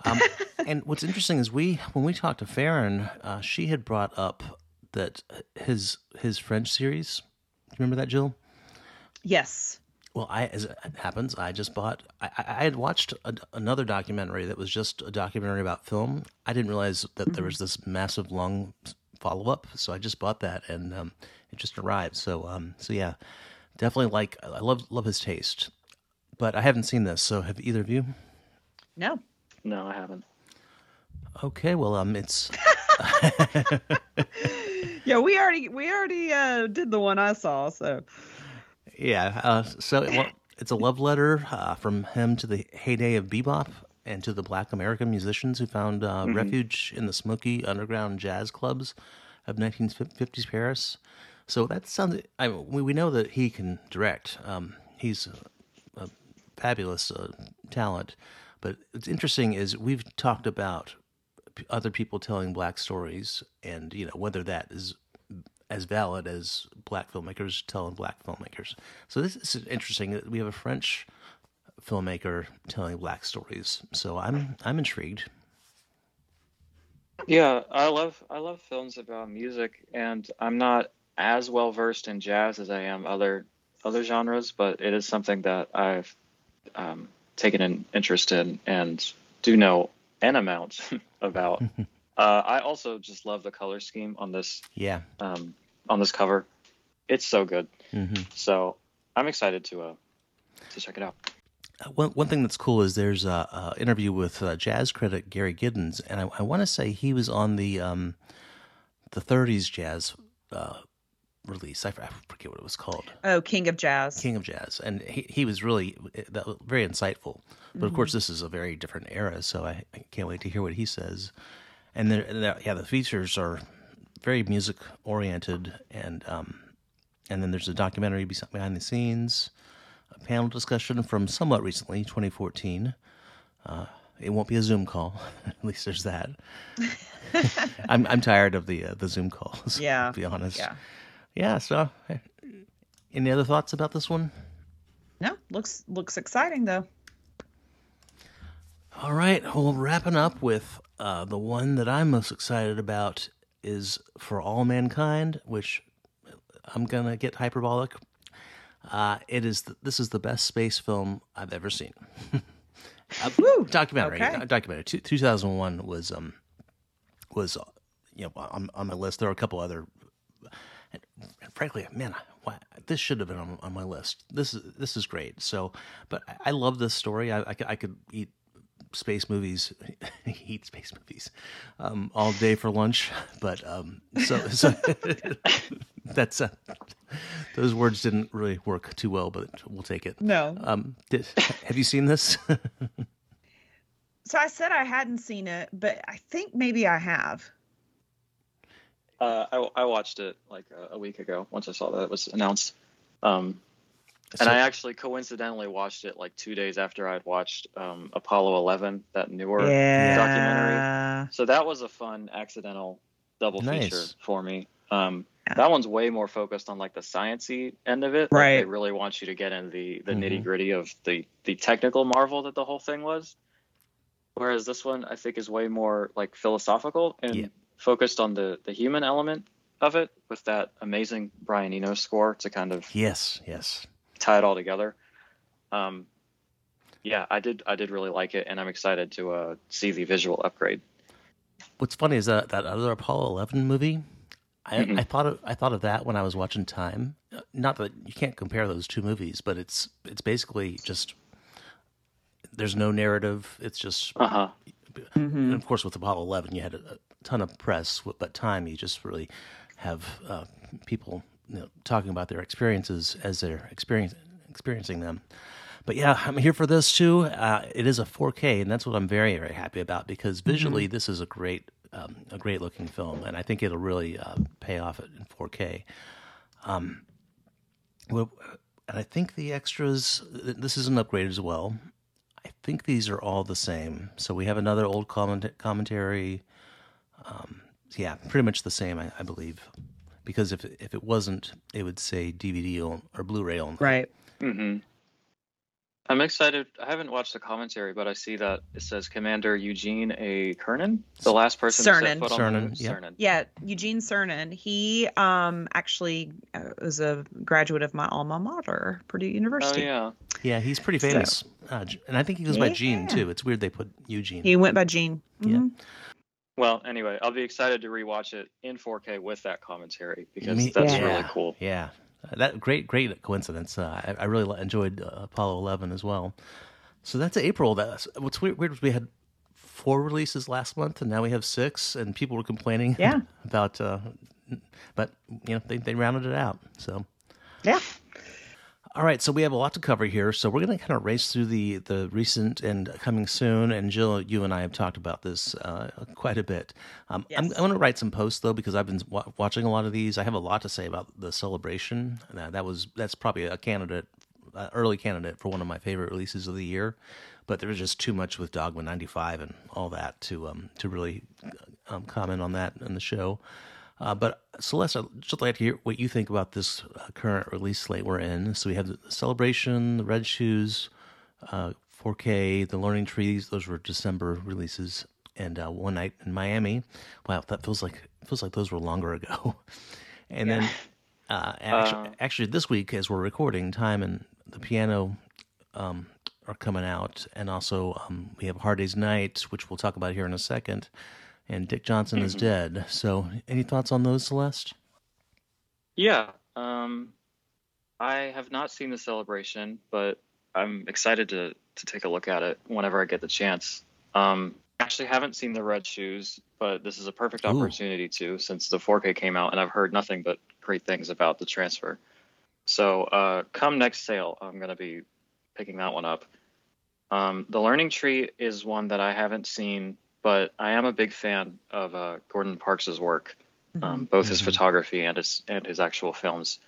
Um, *laughs* and what's interesting is we when we talked to Farron, uh, she had brought up that his his French series. Do you remember that, Jill? Yes. Well, I as it happens, I just bought. I, I had watched a, another documentary that was just a documentary about film. I didn't realize that there was this massive long follow up, so I just bought that, and um, it just arrived. So, um, so yeah, definitely like I love love his taste, but I haven't seen this. So, have either of you? No. No, I haven't. Okay, well, um, it's *laughs* *laughs* Yeah, we already we already uh, did the one I saw. So Yeah. Uh, so well, it's a love letter uh, from him to the heyday of bebop and to the black American musicians who found uh, refuge in the smoky underground jazz clubs of 1950s Paris. So that sounds. I mean, we, we know that he can direct. Um, he's a, a fabulous uh, talent. But what's interesting is we've talked about other people telling black stories, and you know whether that is as valid as black filmmakers telling black filmmakers. So this is interesting. that We have a French filmmaker telling black stories. So I'm I'm intrigued. Yeah, I love I love films about music, and I'm not as well versed in jazz as I am other other genres, but it is something that I've um, taken an interest in and do know an amount *laughs* about. *laughs* uh, I also just love the color scheme on this Yeah. um, on this cover. It's so good. hmm So I'm excited to uh, to check it out. Uh, One one thing that's cool is there's a, a interview with uh, jazz critic Gary Giddins, and I, I want to say he was on the um, the '30s jazz uh, release. I, I forget what it was called. Oh, King of Jazz. King of Jazz, and he, he was really that was very insightful. But of course, this is a very different era, so I, I can't wait to hear what he says. And yeah, the features are very music oriented, and um, and then there's a documentary behind the scenes, a panel discussion from somewhat recently, 2014. Uh, it won't be a Zoom call, *laughs* at least there's that. *laughs* *laughs* I'm I'm tired of the uh, the Zoom calls. Yeah. to be honest. Yeah. Yeah. So, uh, any other thoughts about this one? No, looks looks exciting though. All right, well, wrapping up with uh, the one that I'm most excited about is For All Mankind, which I'm gonna get hyperbolic. Uh, it is th- this is the best space film I've ever seen. *laughs* Uh, Woo, documentary, okay. uh, documentary. Two, 2001 was um was uh, you know on, on my list. There are a couple other. And frankly, man, why, this should have been on, on my list. This is this is great. So, but I, I love this story. I, I, could, I could eat space movies, *laughs* eat space movies, um, all day for lunch. *laughs* But um, so *laughs* so that's uh, those words didn't really work too well, but we'll take it. No. Um, did, have you seen this? So I said I hadn't seen it, but I think maybe I have. Uh, I, I watched it like a, a week ago once I saw that it was announced. Um, and So- I actually coincidentally watched it like two days after I'd watched um, Apollo 11, that newer yeah. documentary. So that was a fun accidental double Nice. feature for me. Um, Yeah. That one's way more focused on like the sciency end of it. Like, Right. they really want you to get into the the Mhm. nitty gritty of the the technical marvel that the whole thing was. Whereas this one, I think, is way more like philosophical and Yeah. Focused on the the human element of it, with that amazing Brian Eno score to kind of yes, yes. tie it all together. Um, yeah, I did I did really like it, and I'm excited to uh, see the visual upgrade. What's funny is that that other Apollo Eleven movie. I, Mhm. I thought of I thought of that when I was watching Time. Uh, Not that you can't compare those two movies, but it's it's basically just there's no narrative. It's just Uh huh. and of course with Apollo 11 you had a, a ton of press but time you just really have uh, people you know, talking about their experiences as they're experience, experiencing them but yeah i'm here for this too uh, it is a 4k and that's what i'm very very happy about because visually this is a great um, a great looking film and i think it'll really uh, pay off in 4k um, well, and i think the extras this is an upgrade as well I think these are all the same. So we have another old comment- commentary. Um, yeah, pretty much the same, I, I believe. Because if if it wasn't, it would say DVD on, or Blu-ray only. Right. hmm I'm excited. I haven't watched the commentary, but I see that it says Commander Eugene A. Cernan, the last person to Cernan. set foot on Cernan, moon. yeah. Cernan. Yeah, Eugene Cernan. He um actually uh, was a graduate of my alma mater, Purdue University. Oh yeah. Yeah, he's pretty famous, uh, and I think he goes by Gene too. It's weird they put Eugene. He went by Gene. Yeah. Well, anyway, I'll be excited to rewatch it in 4K with that commentary because Me- that's Yeah. really cool. Yeah, that great great coincidence. Uh, I, I really enjoyed uh, Apollo 11 as well. So that's April. That's what's weird, weird was we had four releases last month, and now we have six, and people were complaining. Yeah. *laughs* about, uh, but you know they they rounded it out. So Yeah. All right, so we have a lot to cover here. So we're going to kind of race through the the recent and coming soon. And Jill, you and I have talked about this uh, quite a bit. Um, I'm, I'm going to write some posts though because I've been wa- watching a lot of these. I have a lot to say about the celebration. Uh, that was that's probably a candidate, uh, early candidate for one of my favorite releases of the year. But there was just too much with Dogma '95 and all that to um, to really um, comment on that in the show. Uh, but Celeste, I'd just like to hear what you think about this uh, current release slate we're in. So we have the Celebration, the Red Shoes, uh, 4K, the Learning Trees. Those were December releases, and uh, One Night in Miami. Wow, that feels like feels like those were longer ago. *laughs* and then uh, actually, Uh. actually, this week as we're recording, Time and the Piano um, are coming out, and also um, we have Hard Day's Night, which we'll talk about here in a second. And Dick Johnson is dead. So, any thoughts on those, Celeste? Yeah. Um, I have not seen the celebration, but I'm excited to to take a look at it whenever I get the chance. Um, actually haven't seen the Red Shoes, but this is a perfect Ooh. opportunity to since the 4K came out, and I've heard nothing but great things about the transfer. So uh, come next sale, I'm gonna be picking that one up. Um, the Learning Tree is one that I haven't seen, but I am a big fan of uh, Gordon Parks's work, um, both his Mhm. photography and his and his actual films.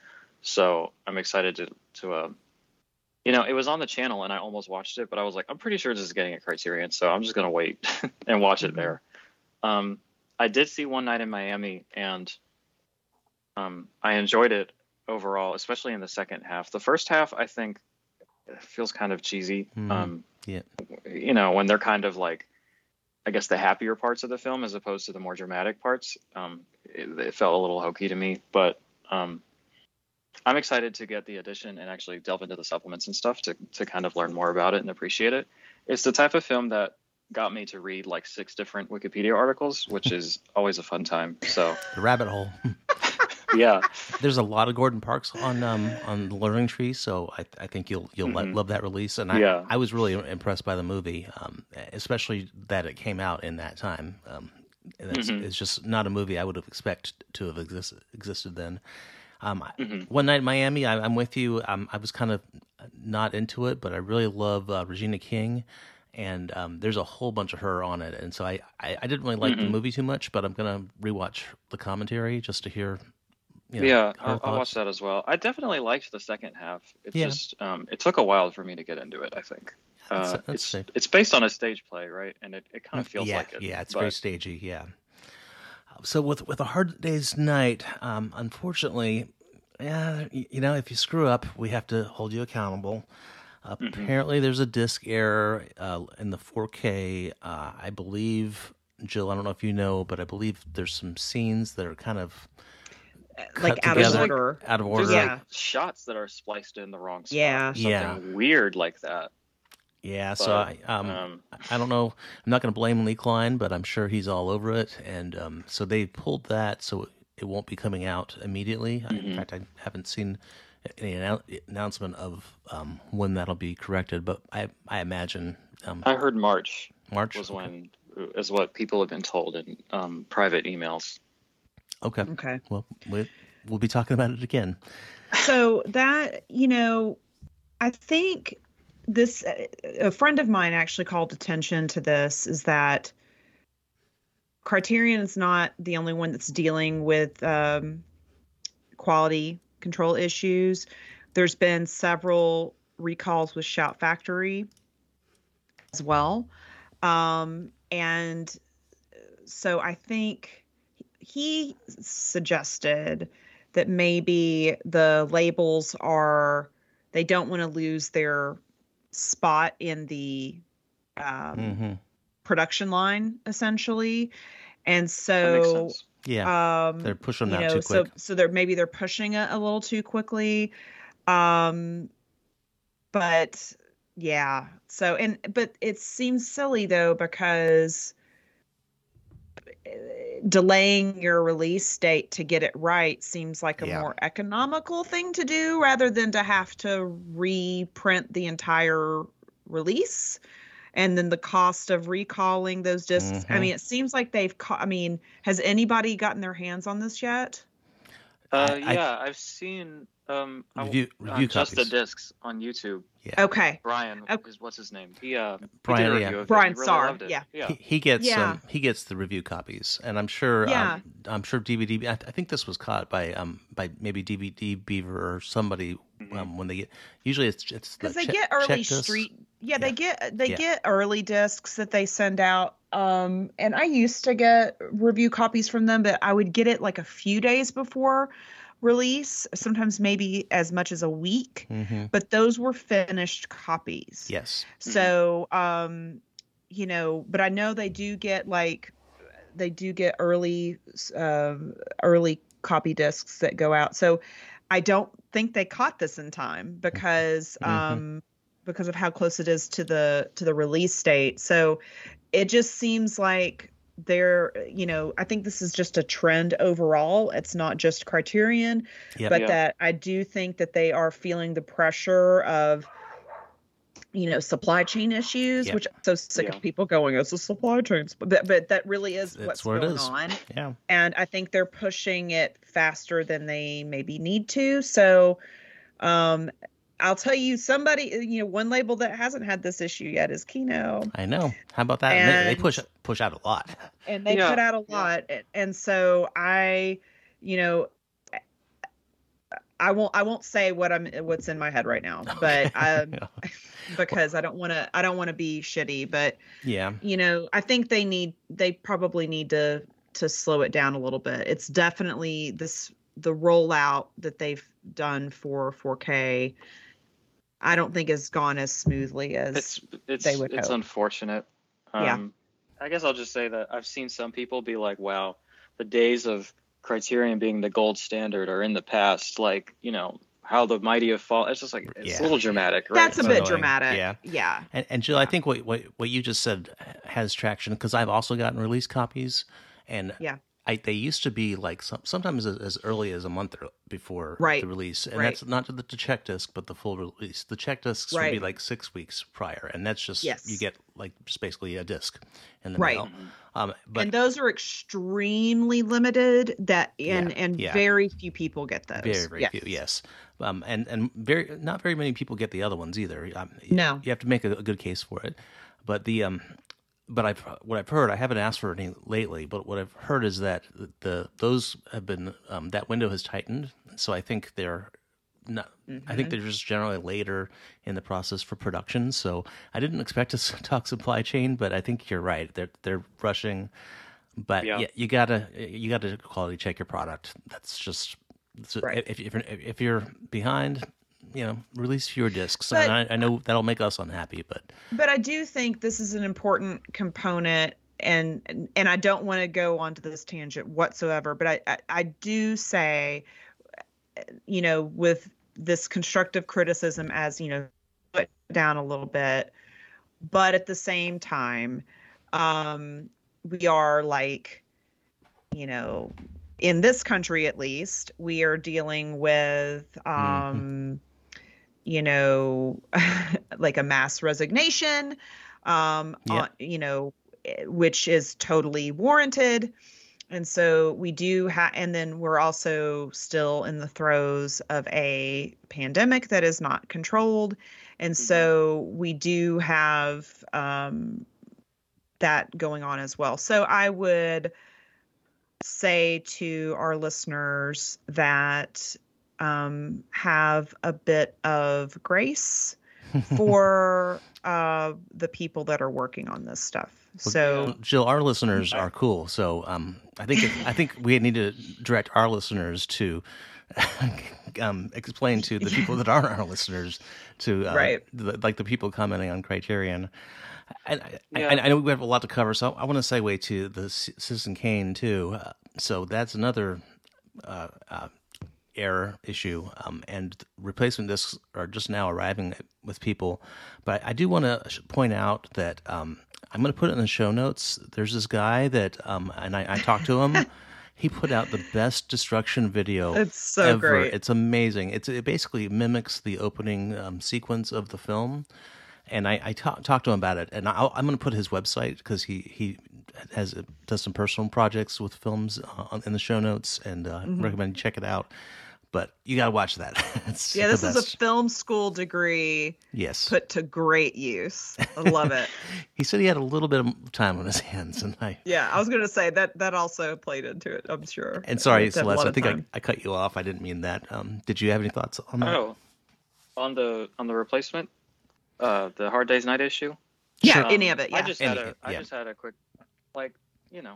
So I'm excited to to uh, you know, it was on the channel and I almost watched it, but I was like, I'm pretty sure this is getting a Criterion, so I'm just gonna wait *laughs* and watch it Mhm. there. Um, I did see One Night in Miami, and um, I enjoyed it overall, especially in the second half. The first half, I think, feels kind of cheesy. Um, Yeah. You know, when they're kind of like, I guess the happier parts of the film as opposed to the more dramatic parts. Um, it, it felt a little hokey to me, but um, I'm excited to get the edition and actually delve into the supplements and stuff to to kind of learn more about it and appreciate it. It's the type of film that got me to read like six different Wikipedia articles, which *laughs* is always a fun time. So The rabbit hole. *laughs* yeah, There's a lot of Gordon Parks on um on the Learning Tree, so I I think you'll you'll Mhm. love that release. And I Yeah. I was really impressed by the movie, um, especially that it came out in that time. Um, and it's, it's just not a movie I would have expected to have existed existed then. Um, Mhm. One night in Miami, I, I'm with you. Um, I was kind of not into it, but I really love uh, Regina King, and um, there's a whole bunch of her on it, and so I I, I didn't really like the Mhm. movie too much, but I'm gonna rewatch the commentary just to hear. You know, yeah, I'll, I'll watch that as well. I definitely liked the second half. It's Yeah. just um, it took a while for me to get into it. I think uh, that's it's, it's based on a stage play, right? And it, it kind of feels yeah, like it. Yeah, it's but- very stagey. Yeah. So with with a hard day's night, um, unfortunately, yeah, you know, if you screw up, we have to hold you accountable. Mm-hmm. Apparently, there's a disc error uh, in the 4K. Uh, I believe, Jill. I don't know if you know, but I believe there's some scenes that are kind of like cut out of together, order. out of There's order. Yeah. like shots that are spliced in the wrong spot. Yeah. something Yeah. weird like that. Yeah, so I um, um, I don't know. I'm not going to blame Lee Kline, but I'm sure he's all over it. And um, so they pulled that, so it won't be coming out immediately. I- In fact, I haven't seen any annou- announcement of um, when that'll be corrected, but I I imagine um, I heard March March was Okay. when is what people have been told in um, private emails. Okay, Okay. well we, we'll be talking about it again. so that you know i think this a friend of mine actually called attention to this is that criterion is not the only one that's dealing with um, quality control issues there's been several recalls with shout factory as well um, and so i think he suggested that maybe the labels are they don't want to lose their spot in the um, hmm production line essentially. And so. Yeah, um they're pushing you them out know too so quick. so so they're maybe they're pushing it a little too quickly. Um but yeah. So and but it seems silly though because delaying your release date to get it right seems like a Yeah. more economical thing to do rather than to have to reprint the entire release and then the cost of recalling those discs i Mhm. mean it seems like they've ca- i mean has anybody gotten their hands on this yet Uh, I- I- yeah, I've seen um, I- Review- uh, just the discs on YouTube. Yeah, okay Brian Okay. is what's his name? He uh, he Brian, did a yeah. review of it. Brian He really Sarr, yeah. yeah. he, he gets Yeah. um, he gets the review copies, and I'm sure Yeah. um, I'm sure DVD. I, I think this was caught by um by maybe DVD Beaver or somebody Mhm. um, when they get. Usually it's it's the because they check- get early check discs. street yeah, they get they Yeah. get early discs that they send out um and i used to get review copies from them but i would get it like a few days before release sometimes maybe as much as a week Mhm. but those were finished copies Yes. so um you know but i know they do get like they do get early um early copy discs that go out so i don't think they caught this in time because Mhm. um because of how close it is to the to the release date so it just seems like they're you know i think this is just a trend overall it's not just criterion Yep. but Yeah. that i do think that they are feeling the pressure of you know supply chain issues Yeah. which i'm so sick Yeah. of people going it's a supply chain sp-" but but that really is That's what's what going is. on Yeah. and i think they're pushing it faster than they maybe need to so um i'll tell you somebody you know one label that hasn't had this issue yet is kino I know. How about that? And they, they push push out a lot. and they Yeah, put out a lot and- and so i you know i won't i won't say what i'm what's in my head right now *laughs* but um yeah. *laughs* because i don't want to i don't want to be shitty but yeah. you know i think they need they probably need to to slow it down a little bit it's definitely this the rollout that they've done for 4k i don't think it has gone as smoothly as It's it's they would it's hope. unfortunate. Yeah. Um, I guess I'll just say that I've seen some people be like, "Wow, the days of Criterion being the gold standard are in the past." Like, you know, how the mighty have fallen. It's just like it's Yeah. a little dramatic, right? that's a It's bit annoying. dramatic Yeah. yeah And, and Jill, I think what, what what you just said has traction because I've also gotten release copies, and Yeah. I, they used to be like some, sometimes as, as early as a month or- before Right. the release, and Right. that's not the, the check disc, but the full release. The check discs would be like six weeks prior, and that's just Yes. you get like just basically a disc in the Right. mail. Um, but and those are extremely limited that and Yeah, and yeah. very few people get those very very few, yes. Um, and and very not very many people get the other ones either. Um, No. you have to make a, a good case for it. But the um, but I've what I've heard. I haven't asked for any lately, but what I've heard is that the those have been um, that window has tightened. So I think they're not. I Mm-hmm. think they're just generally later in the process for production. So I didn't expect to *laughs* talk supply chain, but I think you're right. They're they're rushing. But Yeah. yeah, you gotta you gotta quality check your product. That's just so Right. if, if, you're, if you're behind, you know, release fewer discs. But- and I, I know that'll make us unhappy, but but i do think this is an important component and and i don't want to go onto this tangent whatsoever but I, I i do say you know with this constructive criticism as you know put down a little bit but at the same time um we are like you know in this country at least we are dealing with um you know *laughs* like a mass resignation um Yeah. on, you know eh, which is totally warranted. And so we do have and then we're also still in the throes of a pandemic that is not controlled. And so we do have um that going on as well. So i would say to our listeners that um, have a bit of grace *laughs* for uh, the people that are working on this stuff. So Jill, our listeners are cool. So um, I think if, I think we need to direct our listeners to *laughs* um, explain to the people that aren't our listeners to uh, Right. the, like the people commenting on Criterion. And I, Yeah. I, I know we have a lot to cover, so I want to segue to the C- Citizen Kane too. Uh, so that's another uh, uh, error issue, um, and replacement discs are just now arriving with people. But I do want to point out that um, I'm going to put it in the show notes. There's this guy that, um, and I, I talked to him. *laughs* he put out the best destruction video it's so ever. great. It's amazing. It's it basically mimics the opening um, sequence of the film, and I, I ta- talked to him about it. And I'll, I'm going to put his website because he he has does some personal projects with films uh, in the show notes, and uh, Mm-hmm. recommend you check it out. But you got to watch that. *laughs* it's yeah, this is a film school degree yes. put to great use. I love it. *laughs* he said he had a little bit of time on his hands, and I. *laughs* Yeah, I was gonna say that that also played into it. I'm sure. And sorry, It's had a lot Celeste, I think I. I cut you off. I didn't mean that. Um, did you have any thoughts on that? Oh, on the on the replacement, uh, the Hard Days Night issue. yeah, Um, any of it. Yeah. I just had Any- a I yeah. just had a quick, like you know,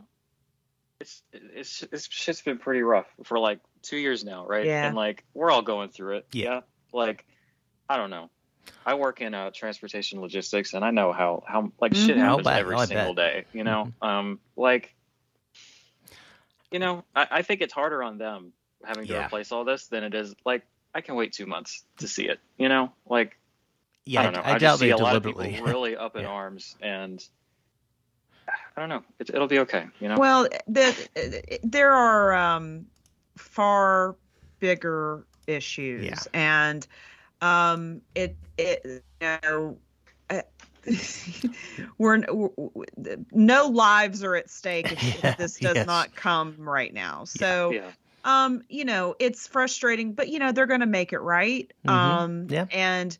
it's it's it's shit's been pretty rough for like two years now, right? Yeah. And like we're all going through it. Yeah. Like I don't know. I work in uh, transportation logistics, and I know how how like shit Mhm. I'll happens bet. every I single day. You know, um, like you know, I, I think it's harder on them having to Yeah. replace all this than it is like I can wait two months to see it. You know, like Yeah, I don't know. I, doubt just see a lot of deliberately. people *laughs* really up in Yeah. arms, and I don't know. It, it'll be okay. You know. Well, the, there are um, far bigger issues, Yeah. and um, it it you know *laughs* we're, we're no lives are at stake if, *laughs* Yeah, if this does yes. not come right now. So Yeah. um you know it's frustrating but you know they're going to make it right Mhm. um Yeah. and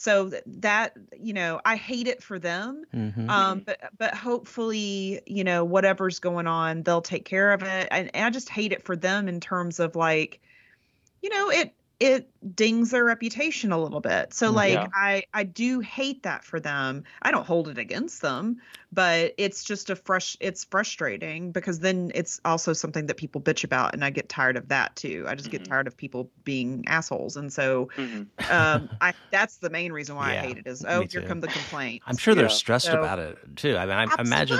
so that you know i hate it for them Mhm. um but but hopefully you know whatever's going on they'll take care of it and, and i just hate it for them in terms of like you know it it dings their reputation a little bit so Mhm. like Yeah. i i do hate that for them i don't hold it against them but it's just a fresh it's frustrating because then it's also something that people bitch about and i get tired of that too i just get Mhm. tired of people being assholes and so Mhm. um *laughs* i that's the main reason why Yeah, i hate it is oh here come the complaints I'm sure they're Yeah. stressed So- about it too. I mean, I I imagine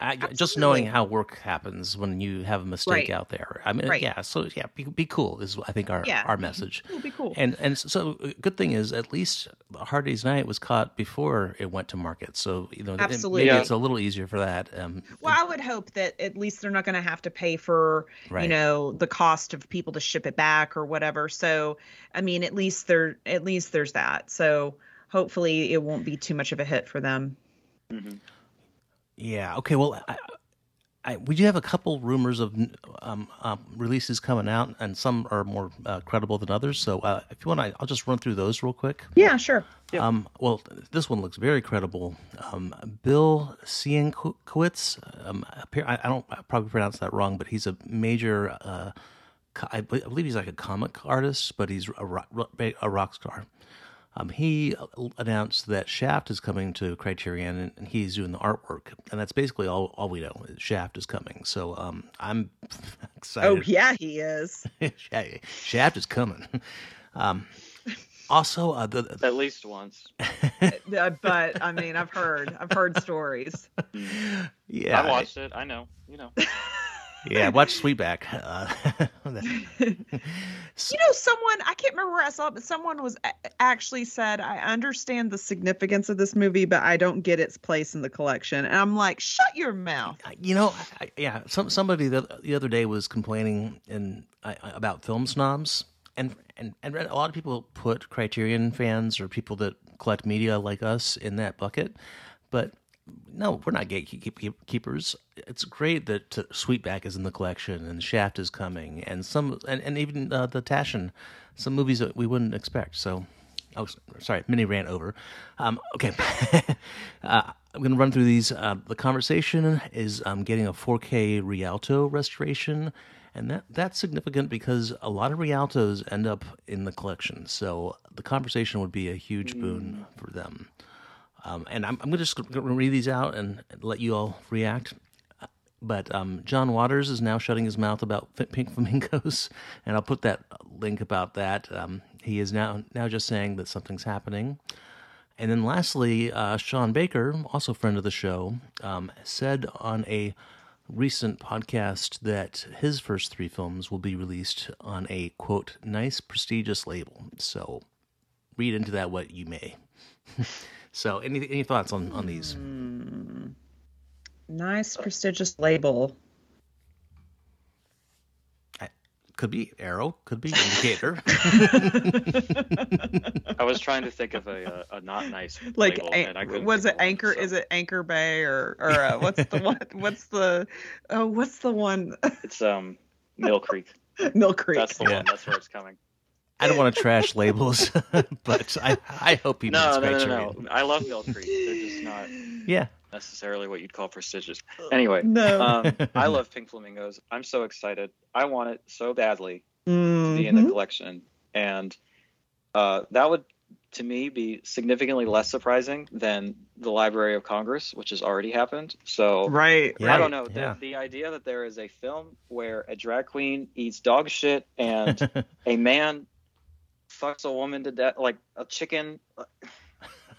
I, just knowing how work happens when you have a mistake Right. out there. I mean, Right. yeah. So yeah, be, be cool is I think our Yeah. our message. It'll be cool And and so uh, good thing is at least Hard Day's Night was caught before it went to market. So you know, it- maybe Yeah. it's a little easier for that. Um, Well, I would hope that at least they're not going to have to pay for, Right. you know, the cost of people to ship it back or whatever. So, I mean, at least there, at least there's that. So, hopefully, it won't be too much of a hit for them. Mhm. Yeah. Okay. Well, I, I, we do have a couple rumors of um, um, releases coming out, and some are more uh, credible than others. So, uh, if you want, I, I'll just run through those real quick. Yeah, sure. Yeah. Um, well, this one looks very credible. Um, Bill Sienkiewicz, um, appear- I, I don't I probably pronounce that wrong, but he's a major. Uh, I I believe he's like a comic artist, but he's a rock, a rock star. Um, he announced that Shaft is coming to Criterion, and- and he's doing the artwork, and that's basically all, all we know. is Shaft is coming, so um, I'm *laughs* excited. Oh, yeah, he is. *laughs* Shaft is coming. Um, also, uh, the, At least once. *laughs* Uh, but I mean, I've heard, I've heard stories. yeah, I watched it. I know. You know. Yeah, *laughs* watch Sweetback. Uh, *laughs* *laughs* You know, someone I can't remember where I saw it, but someone was actually said, "I understand the significance of this movie, but I don't get its place in the collection." And I'm like, "Shut your mouth." you know, I, yeah, some somebody the, the other day was complaining in I, I- about film snobs, and and and a lot of people put Criterion fans or people that collect media like us in that bucket, but no, we're not gatekeepers. It's great that uh, Sweetback is in the collection and Shaft is coming, and some and, and even uh, the Tashlin, some movies that we wouldn't expect. So, oh, sorry, mini rant over. Um, okay, *laughs* uh, I'm going to run through these. Uh, the conversation is um, getting a 4K Rialto restoration, and that that's significant because a lot of Rialtos end up in the collection. So the conversation would be a huge boon for them. Um, and I'm, I'm just going to just read these out and let you all react. But um, John Waters is now shutting his mouth about pink *laughs* flamingos, and I'll put that link about that. Um, he is now now just saying that something's happening. And then lastly, uh, Sean Baker, also friend of the show, um, said on a recent podcast that his first three films will be released on a quote nice prestigious label. So read into that what you may. *laughs* so any any thoughts on on these? Nice, prestigious label. Could be Arrow, could be Indicator. *laughs* I was trying to think of a a, a not nice Like, label, an- and I was it of one, Anchor? so Is it Anchor Bay or or uh, what's the one? *laughs* What's the oh what's the one? It's um Mill Creek. *laughs* Mill Creek. That's the Yeah. one. That's where it's coming. I don't want to trash *laughs* labels, *laughs* but I I hope he No, means no, no, Criterion. no. I love Mill Creek. They're just not Yeah, necessarily what you'd call prestigious. Anyway, no. um, I *laughs* love Pink Flamingos. I'm so excited. I want it so badly to be in the Mhm. collection, and uh, that would, to me, be significantly less surprising than the Library of Congress, which has already happened. So Right. Yeah. I don't know. yeah. The, the idea that there is a film where a drag queen eats dog shit and a man fucks a woman to death, like a chicken,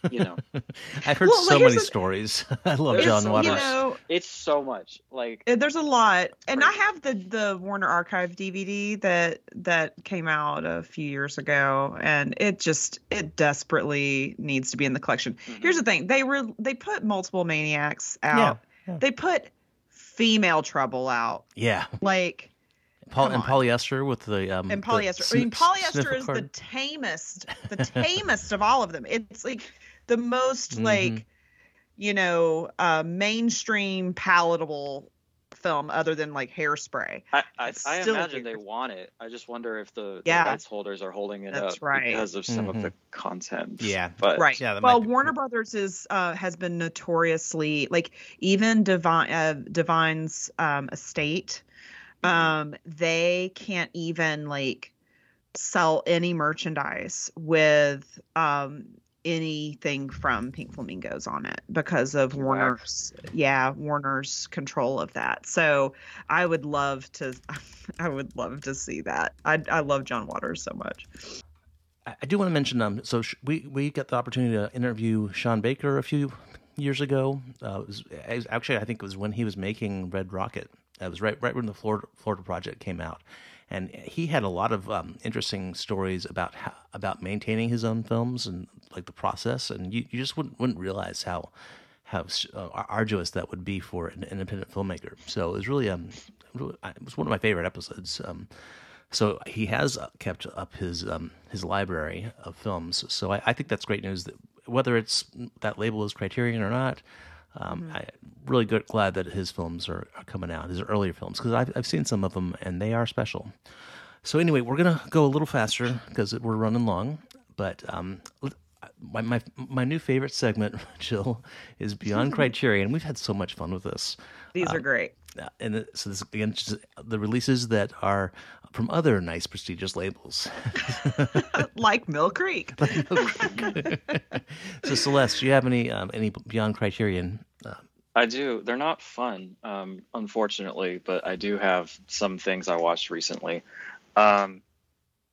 you know, *laughs* I've heard Well, so here's many the- stories. *laughs* I love John Waters. You know, it's so much. Like, There's a lot, and I have the the Warner Archive DVD that that came out a few years ago, and it just it desperately needs to be in the collection. mhm. Here's the thing: they were they put multiple maniacs out. yeah. They put female trouble out, yeah, like Paul Come and polyester with the um and the polyester. I mean, polyester sniffer is the tamest, the *laughs* tamest of all of them. It's like the most Mhm. like you know, uh, mainstream palatable film other than like hairspray. I, I, I still imagine they want it. I just wonder if the, Yeah. the rights holders are holding it That's up right. because of some Mhm. of the content. Yeah. but right. yeah, well, be- Warner Brothers is uh, has been notoriously like even Divine uh, Divine's um, estate. Um, they can't even like sell any merchandise with um anything from Pink Flamingos on it because of. Warner's yeah Warner's control of that. So I would love to *laughs* I would love to see that. I I love John Waters so much. I do want to mention um so sh- we we got the opportunity to interview Sean Baker a few years ago. Uh, it was- actually I think it was when he was making Red Rocket. It was right right when the Florida Florida project came out. And he had a lot of um, interesting stories about how, about maintaining his own films and like the process, and you, you just wouldn't wouldn't realize how how uh, arduous that would be for an independent filmmaker. So it was really um really, it was one of my favorite episodes. Um, so he has uh, kept up his um, his library of films. So I, I think that's great news. That whether it's that label is Criterion or not, um, I'm really good, glad that his films are, are coming out. His earlier films because I've I've seen some of them and they are special. So anyway, we're gonna go a little faster because we're running long. But um, my, my my new favorite segment, *laughs* Jill, is Beyond *laughs* Criterion. We've had so much fun with this. These are great. Uh, and it- so this again just the releases that are from other nice prestigious labels. *laughs* like Mill Creek. so Celeste, do you have any um, any Beyond Criterion? Uh, I do. They're not fun, um, unfortunately, but I do have some things I watched recently. Um,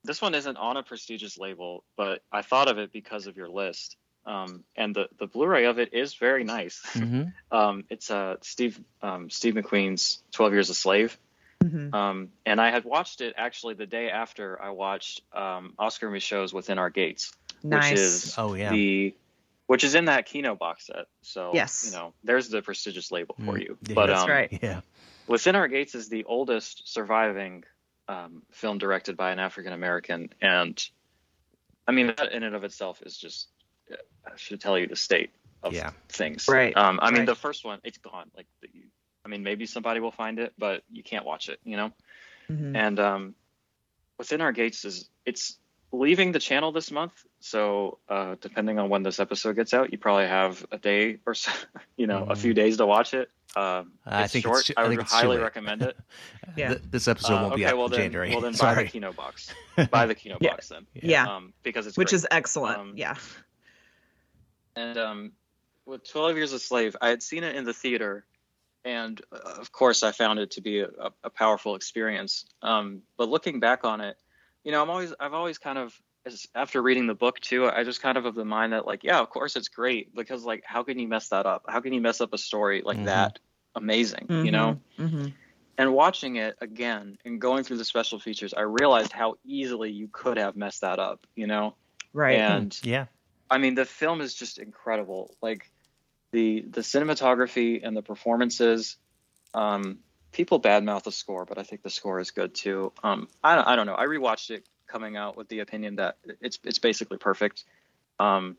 this one isn't on a prestigious label, but I thought of it because of your list. Um, and the, the Blu-ray of it is very nice. *laughs* mhm. Um, it's uh, Steve um, Steve McQueen's Twelve Years a Slave, Mhm. um, and I had watched it actually the day after I watched um, Oscar Micheaux's Within Our Gates, Nice. which is Oh yeah. the which is in that Kino box set. So Yes. you know, there's the prestigious label for Mm, you. yeah, but That's um, right. yeah. Within Our Gates is the oldest surviving um, film directed by an African American, and I mean that in and of itself is just I should tell you the state of Yeah. things. Right, Um, I mean the first one, it's gone. Like the, I mean maybe somebody will find it, but you can't watch it. You know. Mhm. And um, Within Our Gates is it's leaving the channel this month. So uh, depending on when this episode gets out, you probably have a day or so, *laughs* you know, a few days to watch it. Um, I it's think it's short. too- I I would think it's highly late. recommend it. *laughs* Yeah. Th- this episode Uh, won't be okay, out well in then, January. well then *laughs* buy Sorry. the Kino box. *laughs* buy the Kino Yeah. box then, Yeah. um, because it's Which great. is excellent. Um, yeah. and um, with 12 Years a Slave, I had seen it in the theater, and uh, of course, I found it to be a, a powerful experience. Um, but looking back on it, you know, I'm always, I've always kind of, as, after reading the book too, I just kind of of the mind that like, yeah, of course it's great because like, how can you mess that up? How can you mess up a story like Mhm. that? Amazing, you know. hmm And watching it again and going through the special features, I realized how easily you could have messed that up, you know. Right. And Yeah. I mean, the film is just incredible. Like the the cinematography and the performances. Um, people badmouth the score, but I think the score is good too. Um, I I don't know. I rewatched it coming out with the opinion that it's it's basically perfect. Um,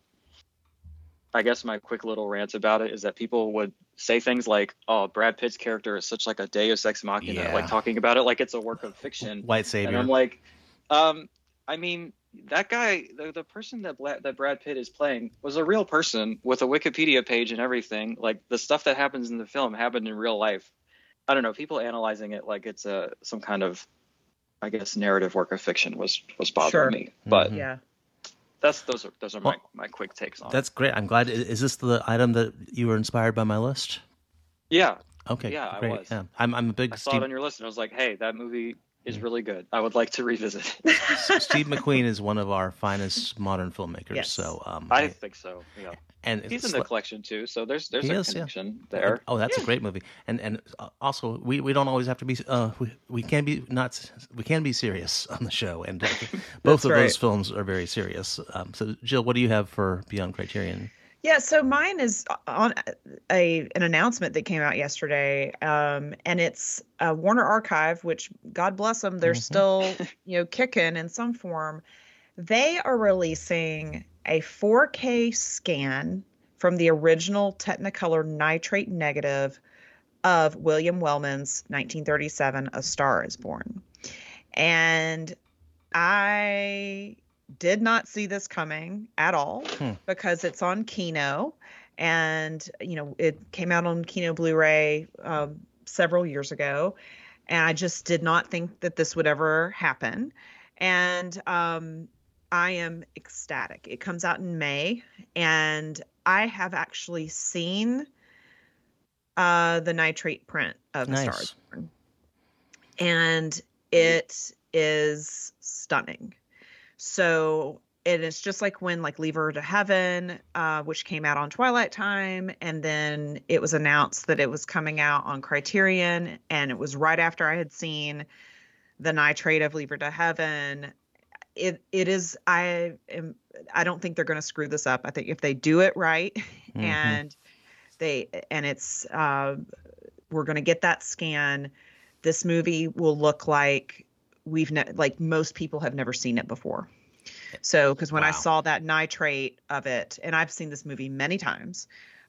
I guess my quick little rant about it is that people would say things like, "Oh, Brad Pitt's character is such like a Deus ex machina," Yeah. like talking about it like it's a work of fiction. *laughs* White And savior. I'm like, um, I mean, that guy, the, the person that Bla- that Brad Pitt is playing was a real person with a Wikipedia page and everything. Like the stuff that happens in the film happened in real life. I don't know. People analyzing it like it's a some kind of, I guess, narrative work of fiction was was bothering Sure. me. But Mhm. yeah. that's those are those are my, Well, my quick takes on. That's great. I'm glad. Is this the item that you were inspired by my list? yeah. Okay. Yeah, I was. Yeah. I'm I'm a big I saw it on your list and I was like, hey, that movie is really good. I would like to revisit. Steve *laughs* McQueen is one of our finest modern filmmakers. Yes. So um, I think so. Yeah. And He's in the collection too, so there's there's a is, yeah. connection there. Oh, that's a great movie. And and uh, also we, we don't always have to be uh we, we can be not we can be serious *laughs* on the show and uh, *laughs* both of right. those films are very serious. Um, so Jill, what do you have for Beyond Criterion? Yeah, so mine is on a an announcement that came out yesterday, um, and it's uh, Warner Archive, which God bless them, they're Mhm. still *laughs* you know kicking in some form. They are releasing a 4K scan from the original Technicolor nitrate negative of William Wellman's 1937 A Star is Born. And I did not see this coming at all Hmm. because it's on Kino and you know it came out on Kino Blu-ray um, several years ago and I just did not think that this would ever happen and um, I am ecstatic. It comes out in May and I have actually seen uh, the nitrate print of the Stars Born. And it is stunning. So and it's just like when like Leave Her to Heaven, uh, which came out on Twilight Time, and then it was announced that it was coming out on Criterion, and it was right after I had seen the nitrate of Leave Her to Heaven. It it is I am I don't think they're going to screw this up. I think if they do it right, *laughs* Mhm. and they and it's uh, we're going to get that scan. This movie will look like we've ne- like most people have never seen it before. So, because when I saw that nitrate of it, and I've seen this movie many times,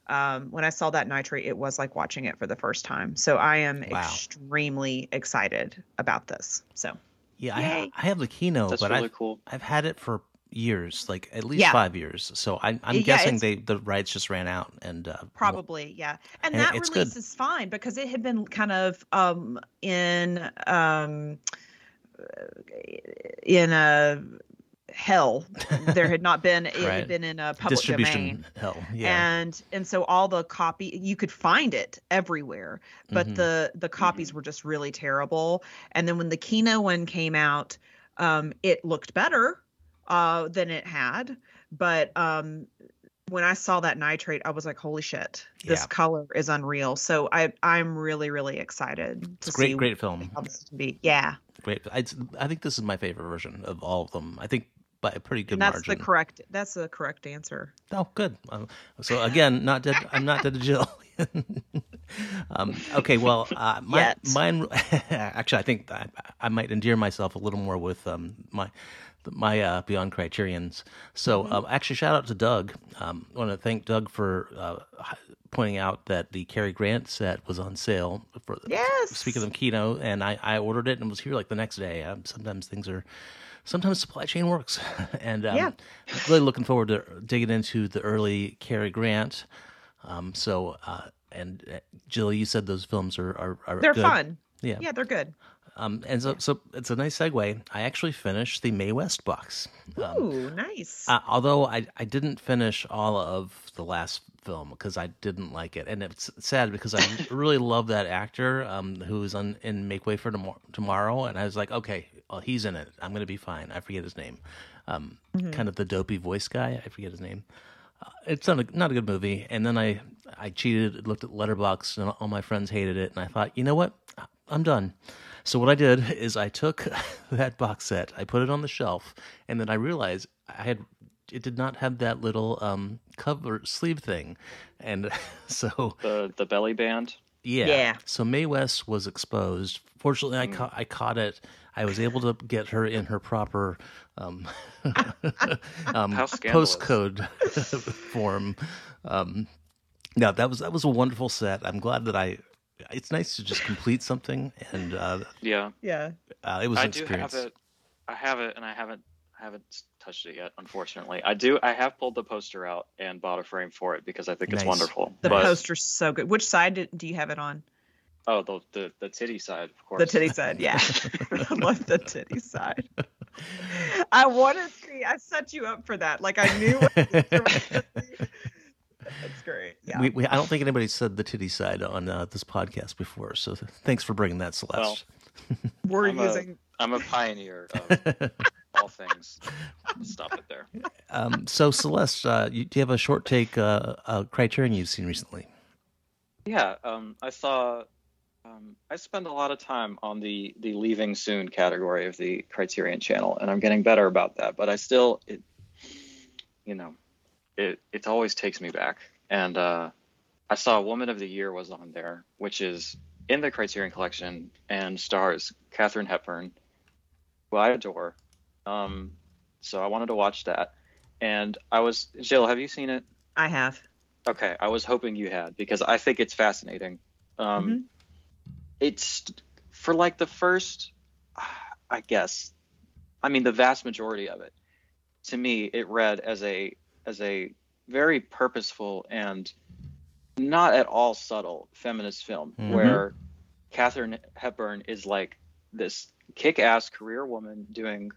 um, when I saw that nitrate, it was like watching it for the first time. So I am Wow. extremely excited about this. So Yeah, I, ha- I have the Kino, That's but really I've, cool. I've had it for years, like at least Yeah. five years. So I, I'm Yeah, guessing it's- they the rights just ran out and uh, probably, yeah. And, And that it's release good. is fine because it had been kind of um, in um, in a hell. there had not been it *laughs* Right. had been in a public domain. hell. Yeah, and and so all the copy you could find it everywhere but Mhm. the the copies were just really terrible and then when the kino one came out um it looked better uh than it had but um when i saw that nitrate i was like holy shit this Yeah. color is unreal so i i'm really really excited it's great, see great film. how this to be yeah Great. I, I think this is my favorite version of all of them. I think by a pretty good and that's margin. the correct that's the correct answer Oh, good. Um, so *laughs* again, not dead. I'm not dead to Jill. *laughs* um, okay, well, uh, my, mine. *laughs* Actually, I think I, I might endear myself a little more with um, my my uh, Beyond Criterions. So, Mm-hmm. um, actually, shout out to Doug. Um, I want to thank Doug for uh, pointing out that the Cary Grant set was on sale for. Yes. Speaking of Kino, and I, I ordered it and was here like the next day. Um, sometimes things are. Sometimes supply chain works, *laughs* and um, Yeah. really looking forward to digging into the early Cary Grant. Um, so, uh, and uh, Jill, you said those films are are, are they're good. fun Yeah. yeah they're good Um, and so, so it's a nice segue. I actually finished the Mae West box. Um, Ooh, nice uh, although I, I didn't finish all of the last film because I didn't like it, and it's sad because I *laughs* really love that actor um, who is on in Make Way for Tomor- Tomorrow, and I was like, okay, well, he's in it. I'm gonna be fine. I forget his name. Um, Kind of the dopey voice guy. I forget his name. Uh, it's not a, not a good movie. And then I I cheated, looked at Letterboxd, and all my friends hated it, and I thought, you know what, I'm done. So what I did is I took *laughs* that box set, I put it on the shelf, and then I realized I had it did not have that little um, cover sleeve thing, and *laughs* so The the belly band. yeah. Yeah. So Mae West was exposed. Fortunately, I caught I caught it. I was able to get her in her proper um, *laughs* um, postcode *laughs* form. Um, now that was that was a wonderful set. I'm glad that I. It's nice to just complete something, and uh, Yeah, yeah uh, it was I an do experience. have it. I have it, and I haven't I haven't touched it yet. Unfortunately, I do. I have pulled the poster out and bought a frame for it because I think it's wonderful. The but, poster's so good. Which side do, do you have it on? Oh, the, the the titty side, of course. The titty side, yeah. *laughs* I love the titty side. I wanted to see. I set you up for that. Like I knew. What you were gonna see. That's great. Yeah. We, we, I don't think anybody said the titty side on uh, this podcast before, so thanks for bringing that, Celeste. *laughs* we're I'm a- using. I'm a pioneer of *laughs* all things. Stop it there. um, so, Celeste, uh, you, do you have a short take uh, uh, Criterion you've seen recently? Yeah, um, I saw. Um, I spend a lot of time on the the leaving soon category of the Criterion Channel, and I'm getting better about that. But I still, it, you know, it it always takes me back. And uh, I saw Woman of the Year was on there, which is in the Criterion Collection and stars Katharine Hepburn, who I adore. Um, so I wanted to watch that, and I was Jill. Have you seen it? I have. Okay, I was hoping you had because I think it's fascinating. Um, Mhm. It's for like the first, I guess, I mean the vast majority of it. To me, it read as a as a very purposeful and not at all subtle feminist film Mhm. where Katharine Hepburn is like this kick-ass career woman doing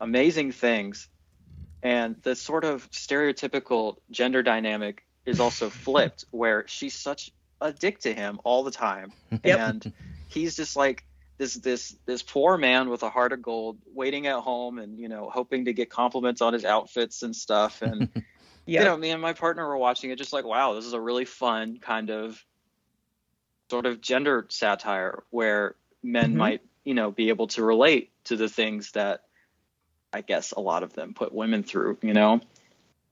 amazing things and the sort of stereotypical gender dynamic is also *laughs* flipped where she's such a dick to him all the time *laughs* Yep. and he's just like this this this poor man with a heart of gold waiting at home and you know hoping to get compliments on his outfits and stuff and Yeah. *laughs* you know me and my partner were watching it just like wow this is a really fun kind of sort of gender satire where men Mhm. might you know be able to relate to the things that i guess a lot of them put women through you know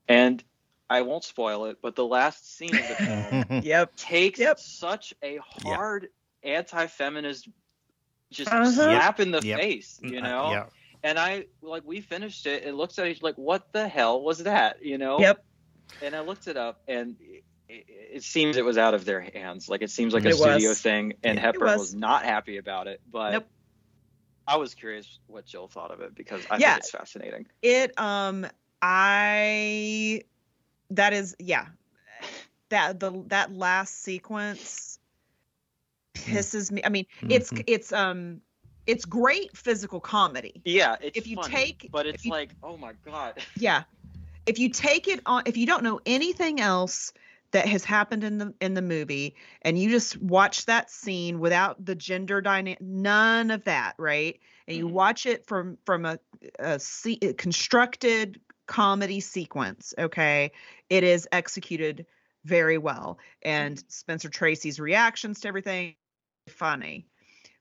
and i won't spoil it but the last scene of the film *laughs* Yep. takes Yep. such a hard anti-feminist just Uh-huh. slap in the Yep. face you Uh, know yeah. and i like we finished it and looked at each like what the hell was that you know Yep. and I looked it up, and it, it, it seems it was out of their hands. Like it seems like a It studio thing, and It Hepburn was. was. not happy about it. But Nope. I was curious what Jill thought of it because I Yeah. think it's fascinating. It um I that is yeah. That the that last sequence pisses me. I mean, it's Mhm. it's um it's great physical comedy. Yeah, it's If you funny, take- but it's you- like, oh my god, Yeah. If you take it on if you don't know anything else that has happened in the in the movie and you just watch that scene without the gender dynamic none of that, right? And you Mhm. watch it from from a, a se- a constructed comedy sequence, okay? It is executed very well and Spencer Tracy's reactions to everything funny.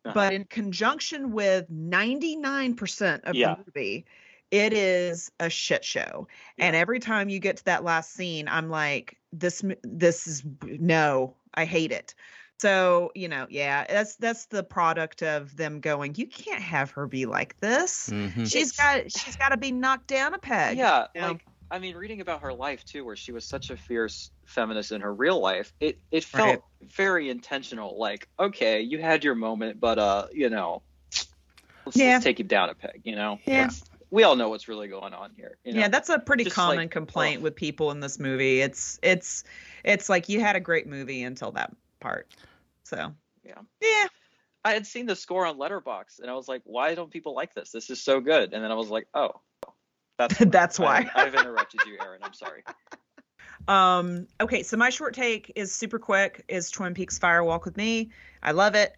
Uh-huh. But in conjunction with 99% of Yeah. the movie, it is a shit show. And every time you get to that last scene, I'm like, this this is no, I hate it. So, you know, yeah, that's that's the product of them going, you can't have her be like this. Mhm. She's It's- got she's got to be knocked down a peg. yeah, you know? like I mean, reading about her life too, where she was such a fierce feminist in her real life, it it felt Right. very intentional. Like, okay, you had your moment, but uh, you know, let's, Yeah. let's take you down a peg. You know, Yeah. Let's- we all know what's really going on here. You know? yeah, that's a pretty Just common like, complaint ugh. with people in this movie. It's it's it's like you had a great movie until that part. So Yeah. yeah, I had seen the score on Letterboxd, and I was like, why don't people like this? This is so good. And then I was like, oh, that's *laughs* That's I- why. I've interrupted you, Aaron. I'm sorry. *laughs* Um, okay, so my short take is super quick. Is Twin Peaks Fire Walk with Me? I love it.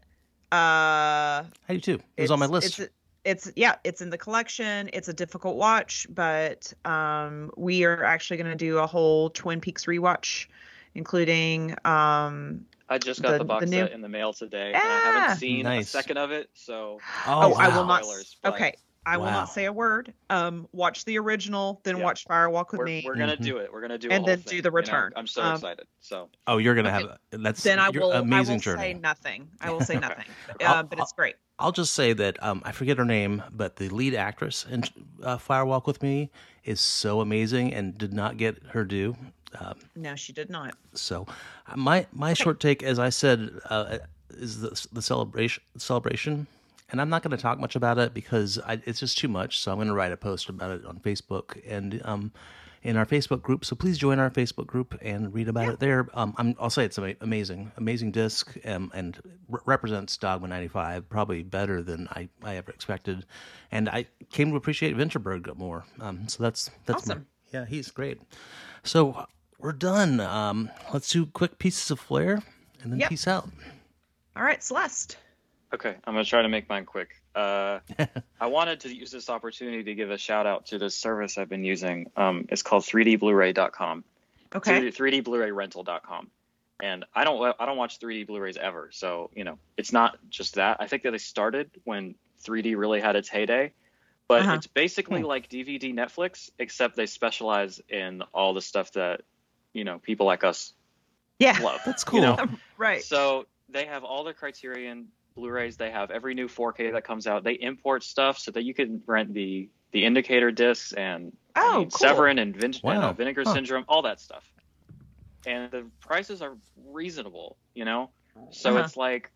Uh, I do too. It was on my list. It's, it's yeah, it's in the collection. It's a difficult watch, but um, we are actually going to do a whole Twin Peaks rewatch, including um. I just got The- the, box the new- set in the mail today, and I haven't seen Nice. a second of it. So Oh, I will not. Spoilers, but- okay, I will not say a word. Um, watch the original, then Yeah. watch Fire Walk with we're, Me. we're gonna Mhm. do it. We're gonna do a And then thing, do the you know? return. I'm so Um, excited. So Oh, you're gonna Okay. have a, that's then I will. amazing I will journey. say nothing. I will say *laughs* nothing. I'll- uh, but it's great. I'll just say that um, I forget her name, but the lead actress in uh, Fire Walk with Me is so amazing and did not get her due. Um, No, she did not. so uh, my my short take, as I said, uh, is the the celebration celebration, and I'm not going to talk much about it because I, it's just too much. So I'm going to write a post about it on Facebook and um, in our Facebook group. So please join our Facebook group and read about it there. Um, I'm, I'll say it's ama- amazing, amazing disc, um, and re- represents Dogma 95 probably better than I, I ever expected, and I came to appreciate Vinterberg more. Um, so that's that's my- Awesome. yeah, he's great. So we're done. Um, let's do quick pieces of flair and then Yep. peace out. All right, Celeste. Okay, I'm gonna try to make mine quick. Uh, *laughs* I wanted to use this opportunity to give a shout out to this service I've been using. Um, it's called 3dblu-ray.com. Okay. 3D, 3dblu-ray-rental.com. And I don't I don't watch 3D Blu-rays ever, so you know it's not just that. I think that they started when 3D really had its heyday, but Uh-huh. it's basically Hmm. like DVD Netflix, except they specialize in all the stuff that you know people like us Yeah. love. That's you cool. know? *laughs* Right. So they have all the Criterion Blu-rays. They have every new 4K that comes out. They import stuff so that you can rent the the indicator discs and I Oh, mean, cool. Severin and, Vin- and, uh, Vinegar Huh. Syndrome, all that stuff. and the prices are reasonable. You know, so Uh-huh. it's like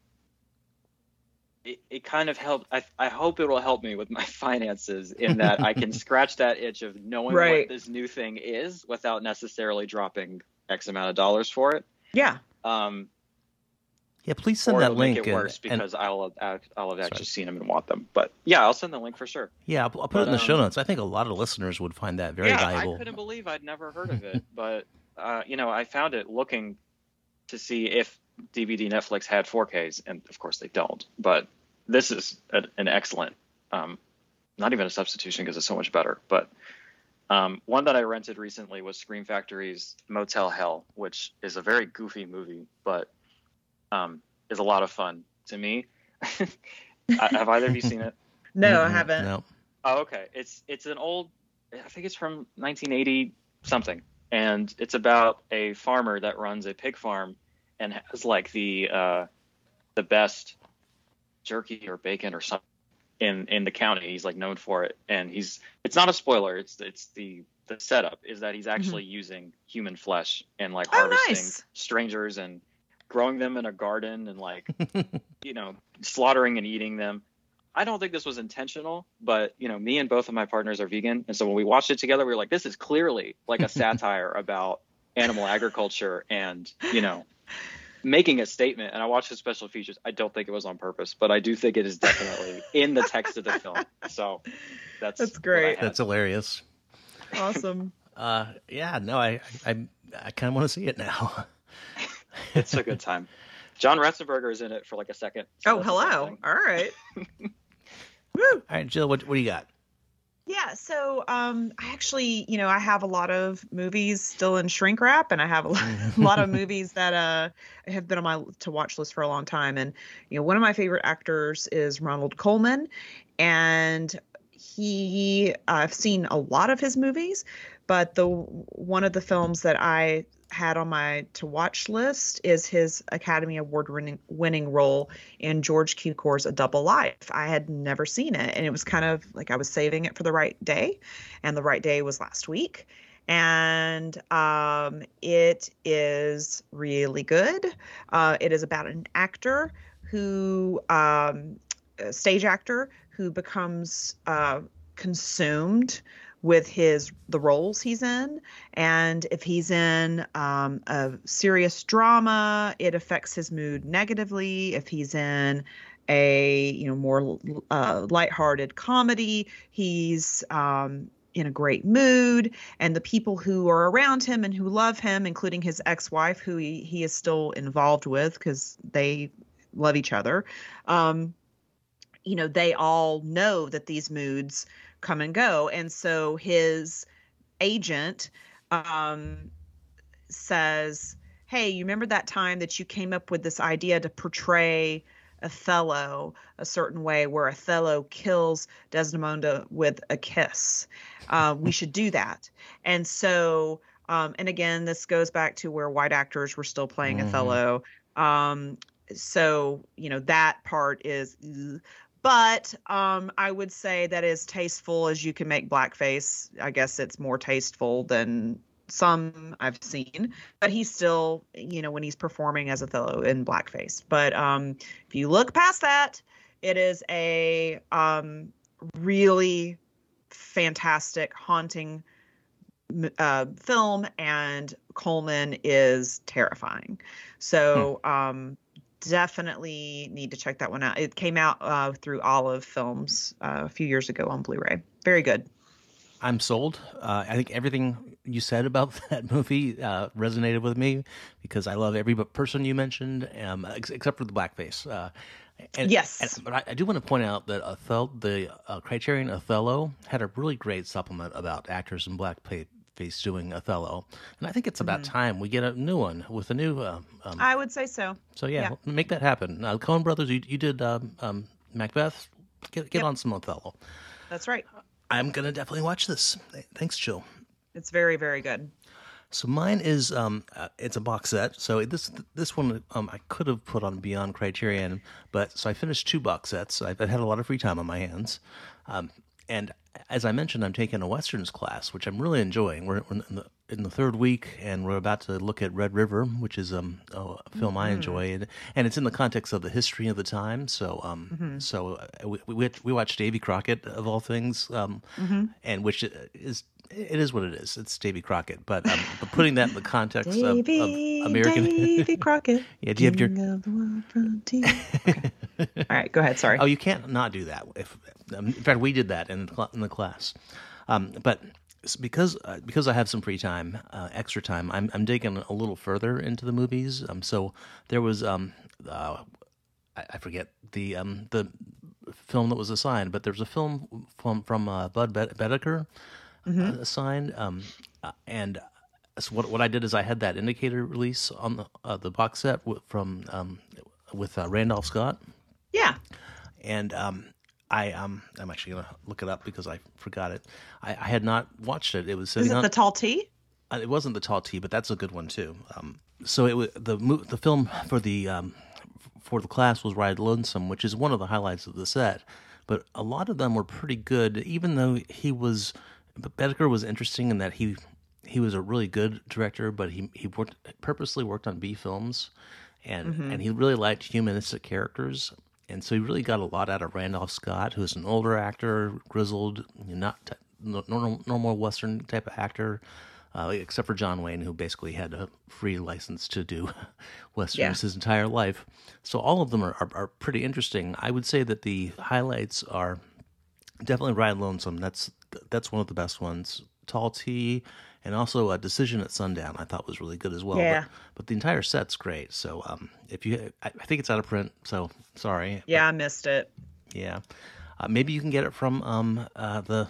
it, it kind of helped. I I hope it will help me with my *laughs* finances in that I can *laughs* scratch that itch of knowing Right. what this new thing is without necessarily dropping X amount of dollars for it. Yeah. Um, Yeah, please send or that link. make it and- worse and- because I'll I'll have actually Sorry. seen them and want them. But yeah, I'll send the link for sure. yeah, I'll, I'll put but, it in the show um, notes. I think a lot of listeners would find that very yeah, valuable. I couldn't believe I'd never heard of it, *laughs* but uh, you know, I found it looking to see if DVD Netflix had 4Ks, and of course they don't. But this is a, an excellent, um, not even a substitution because it's so much better. But um, one that I rented recently was Scream Factory's Motel Hell, which is a very goofy movie, but um, is a lot of fun to me. *laughs* have either of you seen it? *laughs* No, I Mhm, haven't. No. Oh, okay. It's it's an old, I think it's from 1980 something, and it's about a farmer that runs a pig farm and has like the uh, the best jerky or bacon or something in in the county. He's like known for it, and he's it's not a spoiler. It's it's the the setup is that he's actually using human flesh and like Mm-hmm. Oh, harvesting nice. strangers and growing them in a garden and like *laughs* you know slaughtering and eating them. I don't think this was intentional, but you know, me and both of my partners are vegan, and so when we watched it together, we were like, "This is clearly like a *laughs* satire about animal agriculture and you know, making a statement." And I watched the special features. I don't think it was on purpose, but I do think it is definitely in the text of the film. So that's That's great. That's hilarious. Awesome. *laughs* Uh, yeah, no, I, I, I kind of want to see it now. It's a good time. John Ratzenberger is in it for like a second. so oh, hello. All right. *laughs* Woo. All right, Jill, what, what do you got? Yeah, so um, I actually, you know, I have a lot of movies still in shrink wrap, and I have a lot, *laughs* a lot of movies that uh have been on my to watch list for a long time. And you know, one of my favorite actors is Ronald Colman, and he I've seen a lot of his movies, but the one of the films that I had on my to watch list is his Academy Award winning, winning role in George Cukor's A Double Life. I had never seen it, and it was kind of like I was saving it for the right day, and the right day was last week. And um, it is really good. Uh, it is about an actor who, um, stage actor who becomes uh, consumed with his the roles he's in. And if he's in um, a serious drama it affects his mood negatively. If he's in a you know more uh, lighthearted comedy he's um, in a great mood. And the people who are around him and who love him including his ex-wife who he, he is still involved with because they love each other um, you know they all know that these moods come and go and so his agent um, says hey you remember that time that you came up with this idea to portray othello a certain way where othello kills desdemona with a kiss uh, we should do that and so um, and again this goes back to where white actors were still playing Mhm. othello um, so you know that part is. But um, I would say that as tasteful as you can make blackface. I guess it's more tasteful than some I've seen, but he's still, you know, when he's performing as Othello in blackface. But um, if you look past that, it is a um, really fantastic, haunting uh, film, and Colman is terrifying. So um, definitely need to check that one out. It came out uh, through Olive Films uh, a few years ago on Blu-ray. Very good. I'm sold. Uh, I think everything you said about *laughs* that movie uh, resonated with me because I love every person you mentioned, um, ex- except for the blackface. Uh, and, Yes. and- but I, I do want to point out that Othello, the uh, Criterion Othello had a really great supplement about actors in blackface doing Othello, and I think it's about time we get a new one with a new. Uh, um, I would say so. so yeah, yeah. make that happen. Uh, Coen Brothers, you, you did um, um, Macbeth. Get, get Yep. on some Othello. That's right. I'm gonna definitely watch this. Thanks, Jill. It's very, very good. So mine is um, uh, it's a box set. So this this one um, I could have put on Beyond Criterion, but so I finished two box sets. I've, I've had a lot of free time on my hands, um, and as I mentioned, I'm taking a westerns class, which I'm really enjoying. We're we're in the, in the third week, and we're about to look at Red River, which is um, a film I enjoy, and, and it's in the context of the history of the time. So, um, so uh, we, we we watched Davy Crockett of all things, um, and which is it is what it is. It's Davy Crockett, but um, but putting that in the context of, of American. Davy *laughs* Crockett. Yeah, do you have your- king of the wild frontier. Okay. *laughs* All right, go ahead. Sorry. Oh, you can't not do that. If um, in fact, we did that in the, in the class, um, but because uh, because I have some free time, uh, extra time, I'm I'm digging a little further into the movies. Um, so there was um, uh, I, I forget the um the film that was assigned, but there's a film from from uh, Budd Boetticher uh, assigned, um, uh, and. So what what I did is I had that indicator release on the uh, the box set w- from um, with uh, Randolph Scott, yeah. and um, I um, I'm actually gonna look it up because I forgot it. I, I had not watched it. It was Is it on. the tall T? uh, it wasn't the tall T, but that's a good one too. Um, so it was the the film for the um, for the class was Ride Lonesome, which is one of the highlights of the set. But a lot of them were pretty good, even though he was. But Boetticher was interesting in that he he was a really good director, but he he worked purposely worked on B films, and and he really liked humanistic characters. And so he really got a lot out of Randolph Scott, who's an older actor, grizzled, not t- normal, normal Western type of actor, uh, except for John Wayne, who basically had a free license to do *laughs* westerns Yeah. his entire life. So all of them are, are, are pretty interesting. I would say that the highlights are definitely Ride Lonesome. That's that's one of the best ones. Tall T, and also a Decision at Sundown. I thought was really good as well. Yeah. But, but the entire set's great. So um, if you, I, I think it's out of print. So sorry. Yeah, I missed it. Yeah. Uh, maybe you can get it from um uh, the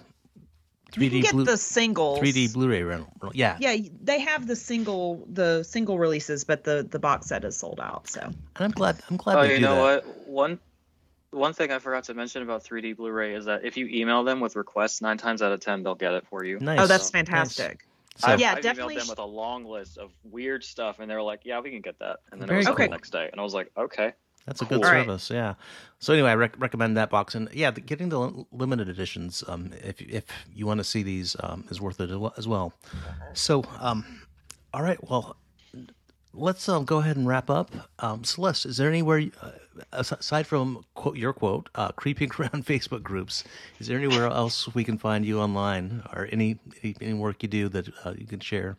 You 3D can get Blu- the singles. 3D Blu-ray rental. Yeah. Yeah, they have the single the single releases, but the the box set is sold out. So And I'm glad. I'm glad Oh, they you do know that. what? One one thing I forgot to mention about 3D Blu-ray is that if you email them with requests, nine times out of ten they'll get it for you. Nice. oh, that's So- fantastic. So, I've, Yeah, I've definitely emailed them with a long list of weird stuff, and they're like, "Yeah, we can get that." And then Very it was on cool. the next day, and I was like, "Okay." That's a good Cool. Right. service, yeah. So anyway, I rec- recommend that box, and yeah, the, getting the li- limited editions, um, if if you want to see these, um, is worth it as well. So, um, all right, well, let's um, go ahead and wrap up. Um, Celeste, is there anywhere, uh, aside from quote, your quote, uh, creeping *laughs* around Facebook groups, is there anywhere else we can find you online, or any any, any work you do that uh, you can share?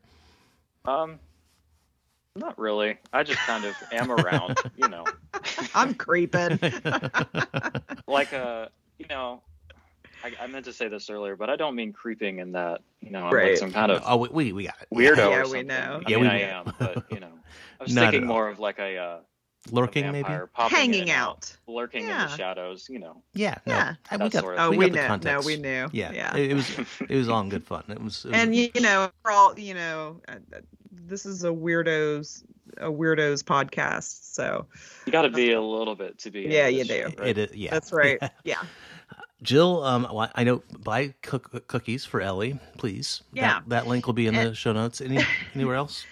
Um, not really. I just kind of am around, you know, *laughs* I'm creeping. *laughs* like uh, you know. I, I meant to say this earlier, but I don't mean creeping in that, you know, I'm Right. like some kind of Oh, we we, we got it. weirdo Yeah, or we know. I Yeah, mean, we I know. am, but you know, *laughs* I was Not thinking more of like a, uh, a Lurking, maybe. vampire in Hanging and out. lurking in the shadows. You know, Yeah, no, Yeah. I- we That got, Oh, we, we, got the knew. No, we knew. Yeah, yeah. It, it was *laughs* it was all in good fun. It was, it was and you know, we're all you know, uh, uh, this is a weirdos a weirdos podcast. So you got to be a little bit to be. Yeah, you industry, do. right? it is yeah. that's right. *laughs* Yeah. Jill, um, I know buy cook, cookies for Ellie, please. That- Yeah. that, link will be in the show notes. Any *laughs* anywhere else?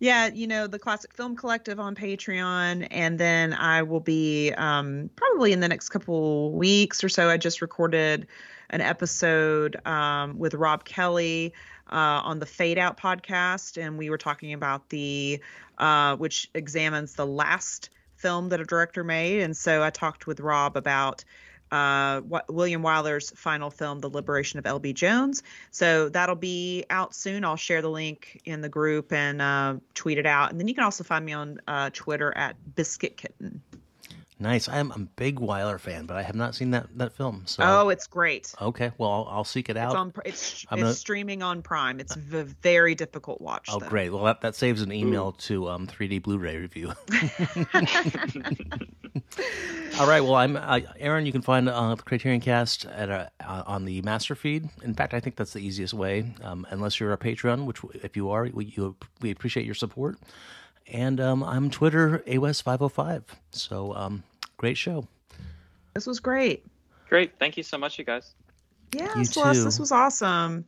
Yeah, you know, the Classic Film Collective on Patreon. And then I will be um, probably in the next couple weeks or so. I just recorded an episode um, with Rob Kelly uh, on the Fade Out podcast. And we were talking about the, uh, which examines the last film that a director made. And so I talked with Rob about uh, William Wyler's final film, The Liberation of L.B. Jones. So that'll be out soon. I'll share the link in the group and uh, tweet it out. And then you can also find me on uh, Twitter at Biscuit Kitten. Nice. I'm a big Wyler fan, but I have not seen that that film. So Oh, it's great. okay. Well, I'll, I'll seek it It's out. on. It's I'm it's gonna- streaming on Prime. It's a very difficult watch. Oh, though. great. Well, that, that saves an email to um, 3D Blu-ray review. *laughs* *laughs* *laughs* All right. Well, I'm uh, Aaron. You can find uh, the Criterion Cast at uh, uh, on the master feed. In fact, I think that's the easiest way, um, unless you're a Patreon, which if you are, we you, we appreciate your support. And um, I'm Twitter AWS505. So um, great show. This was great. Great. Thank you so much, you guys. Yeah, You Celeste, too. this was awesome.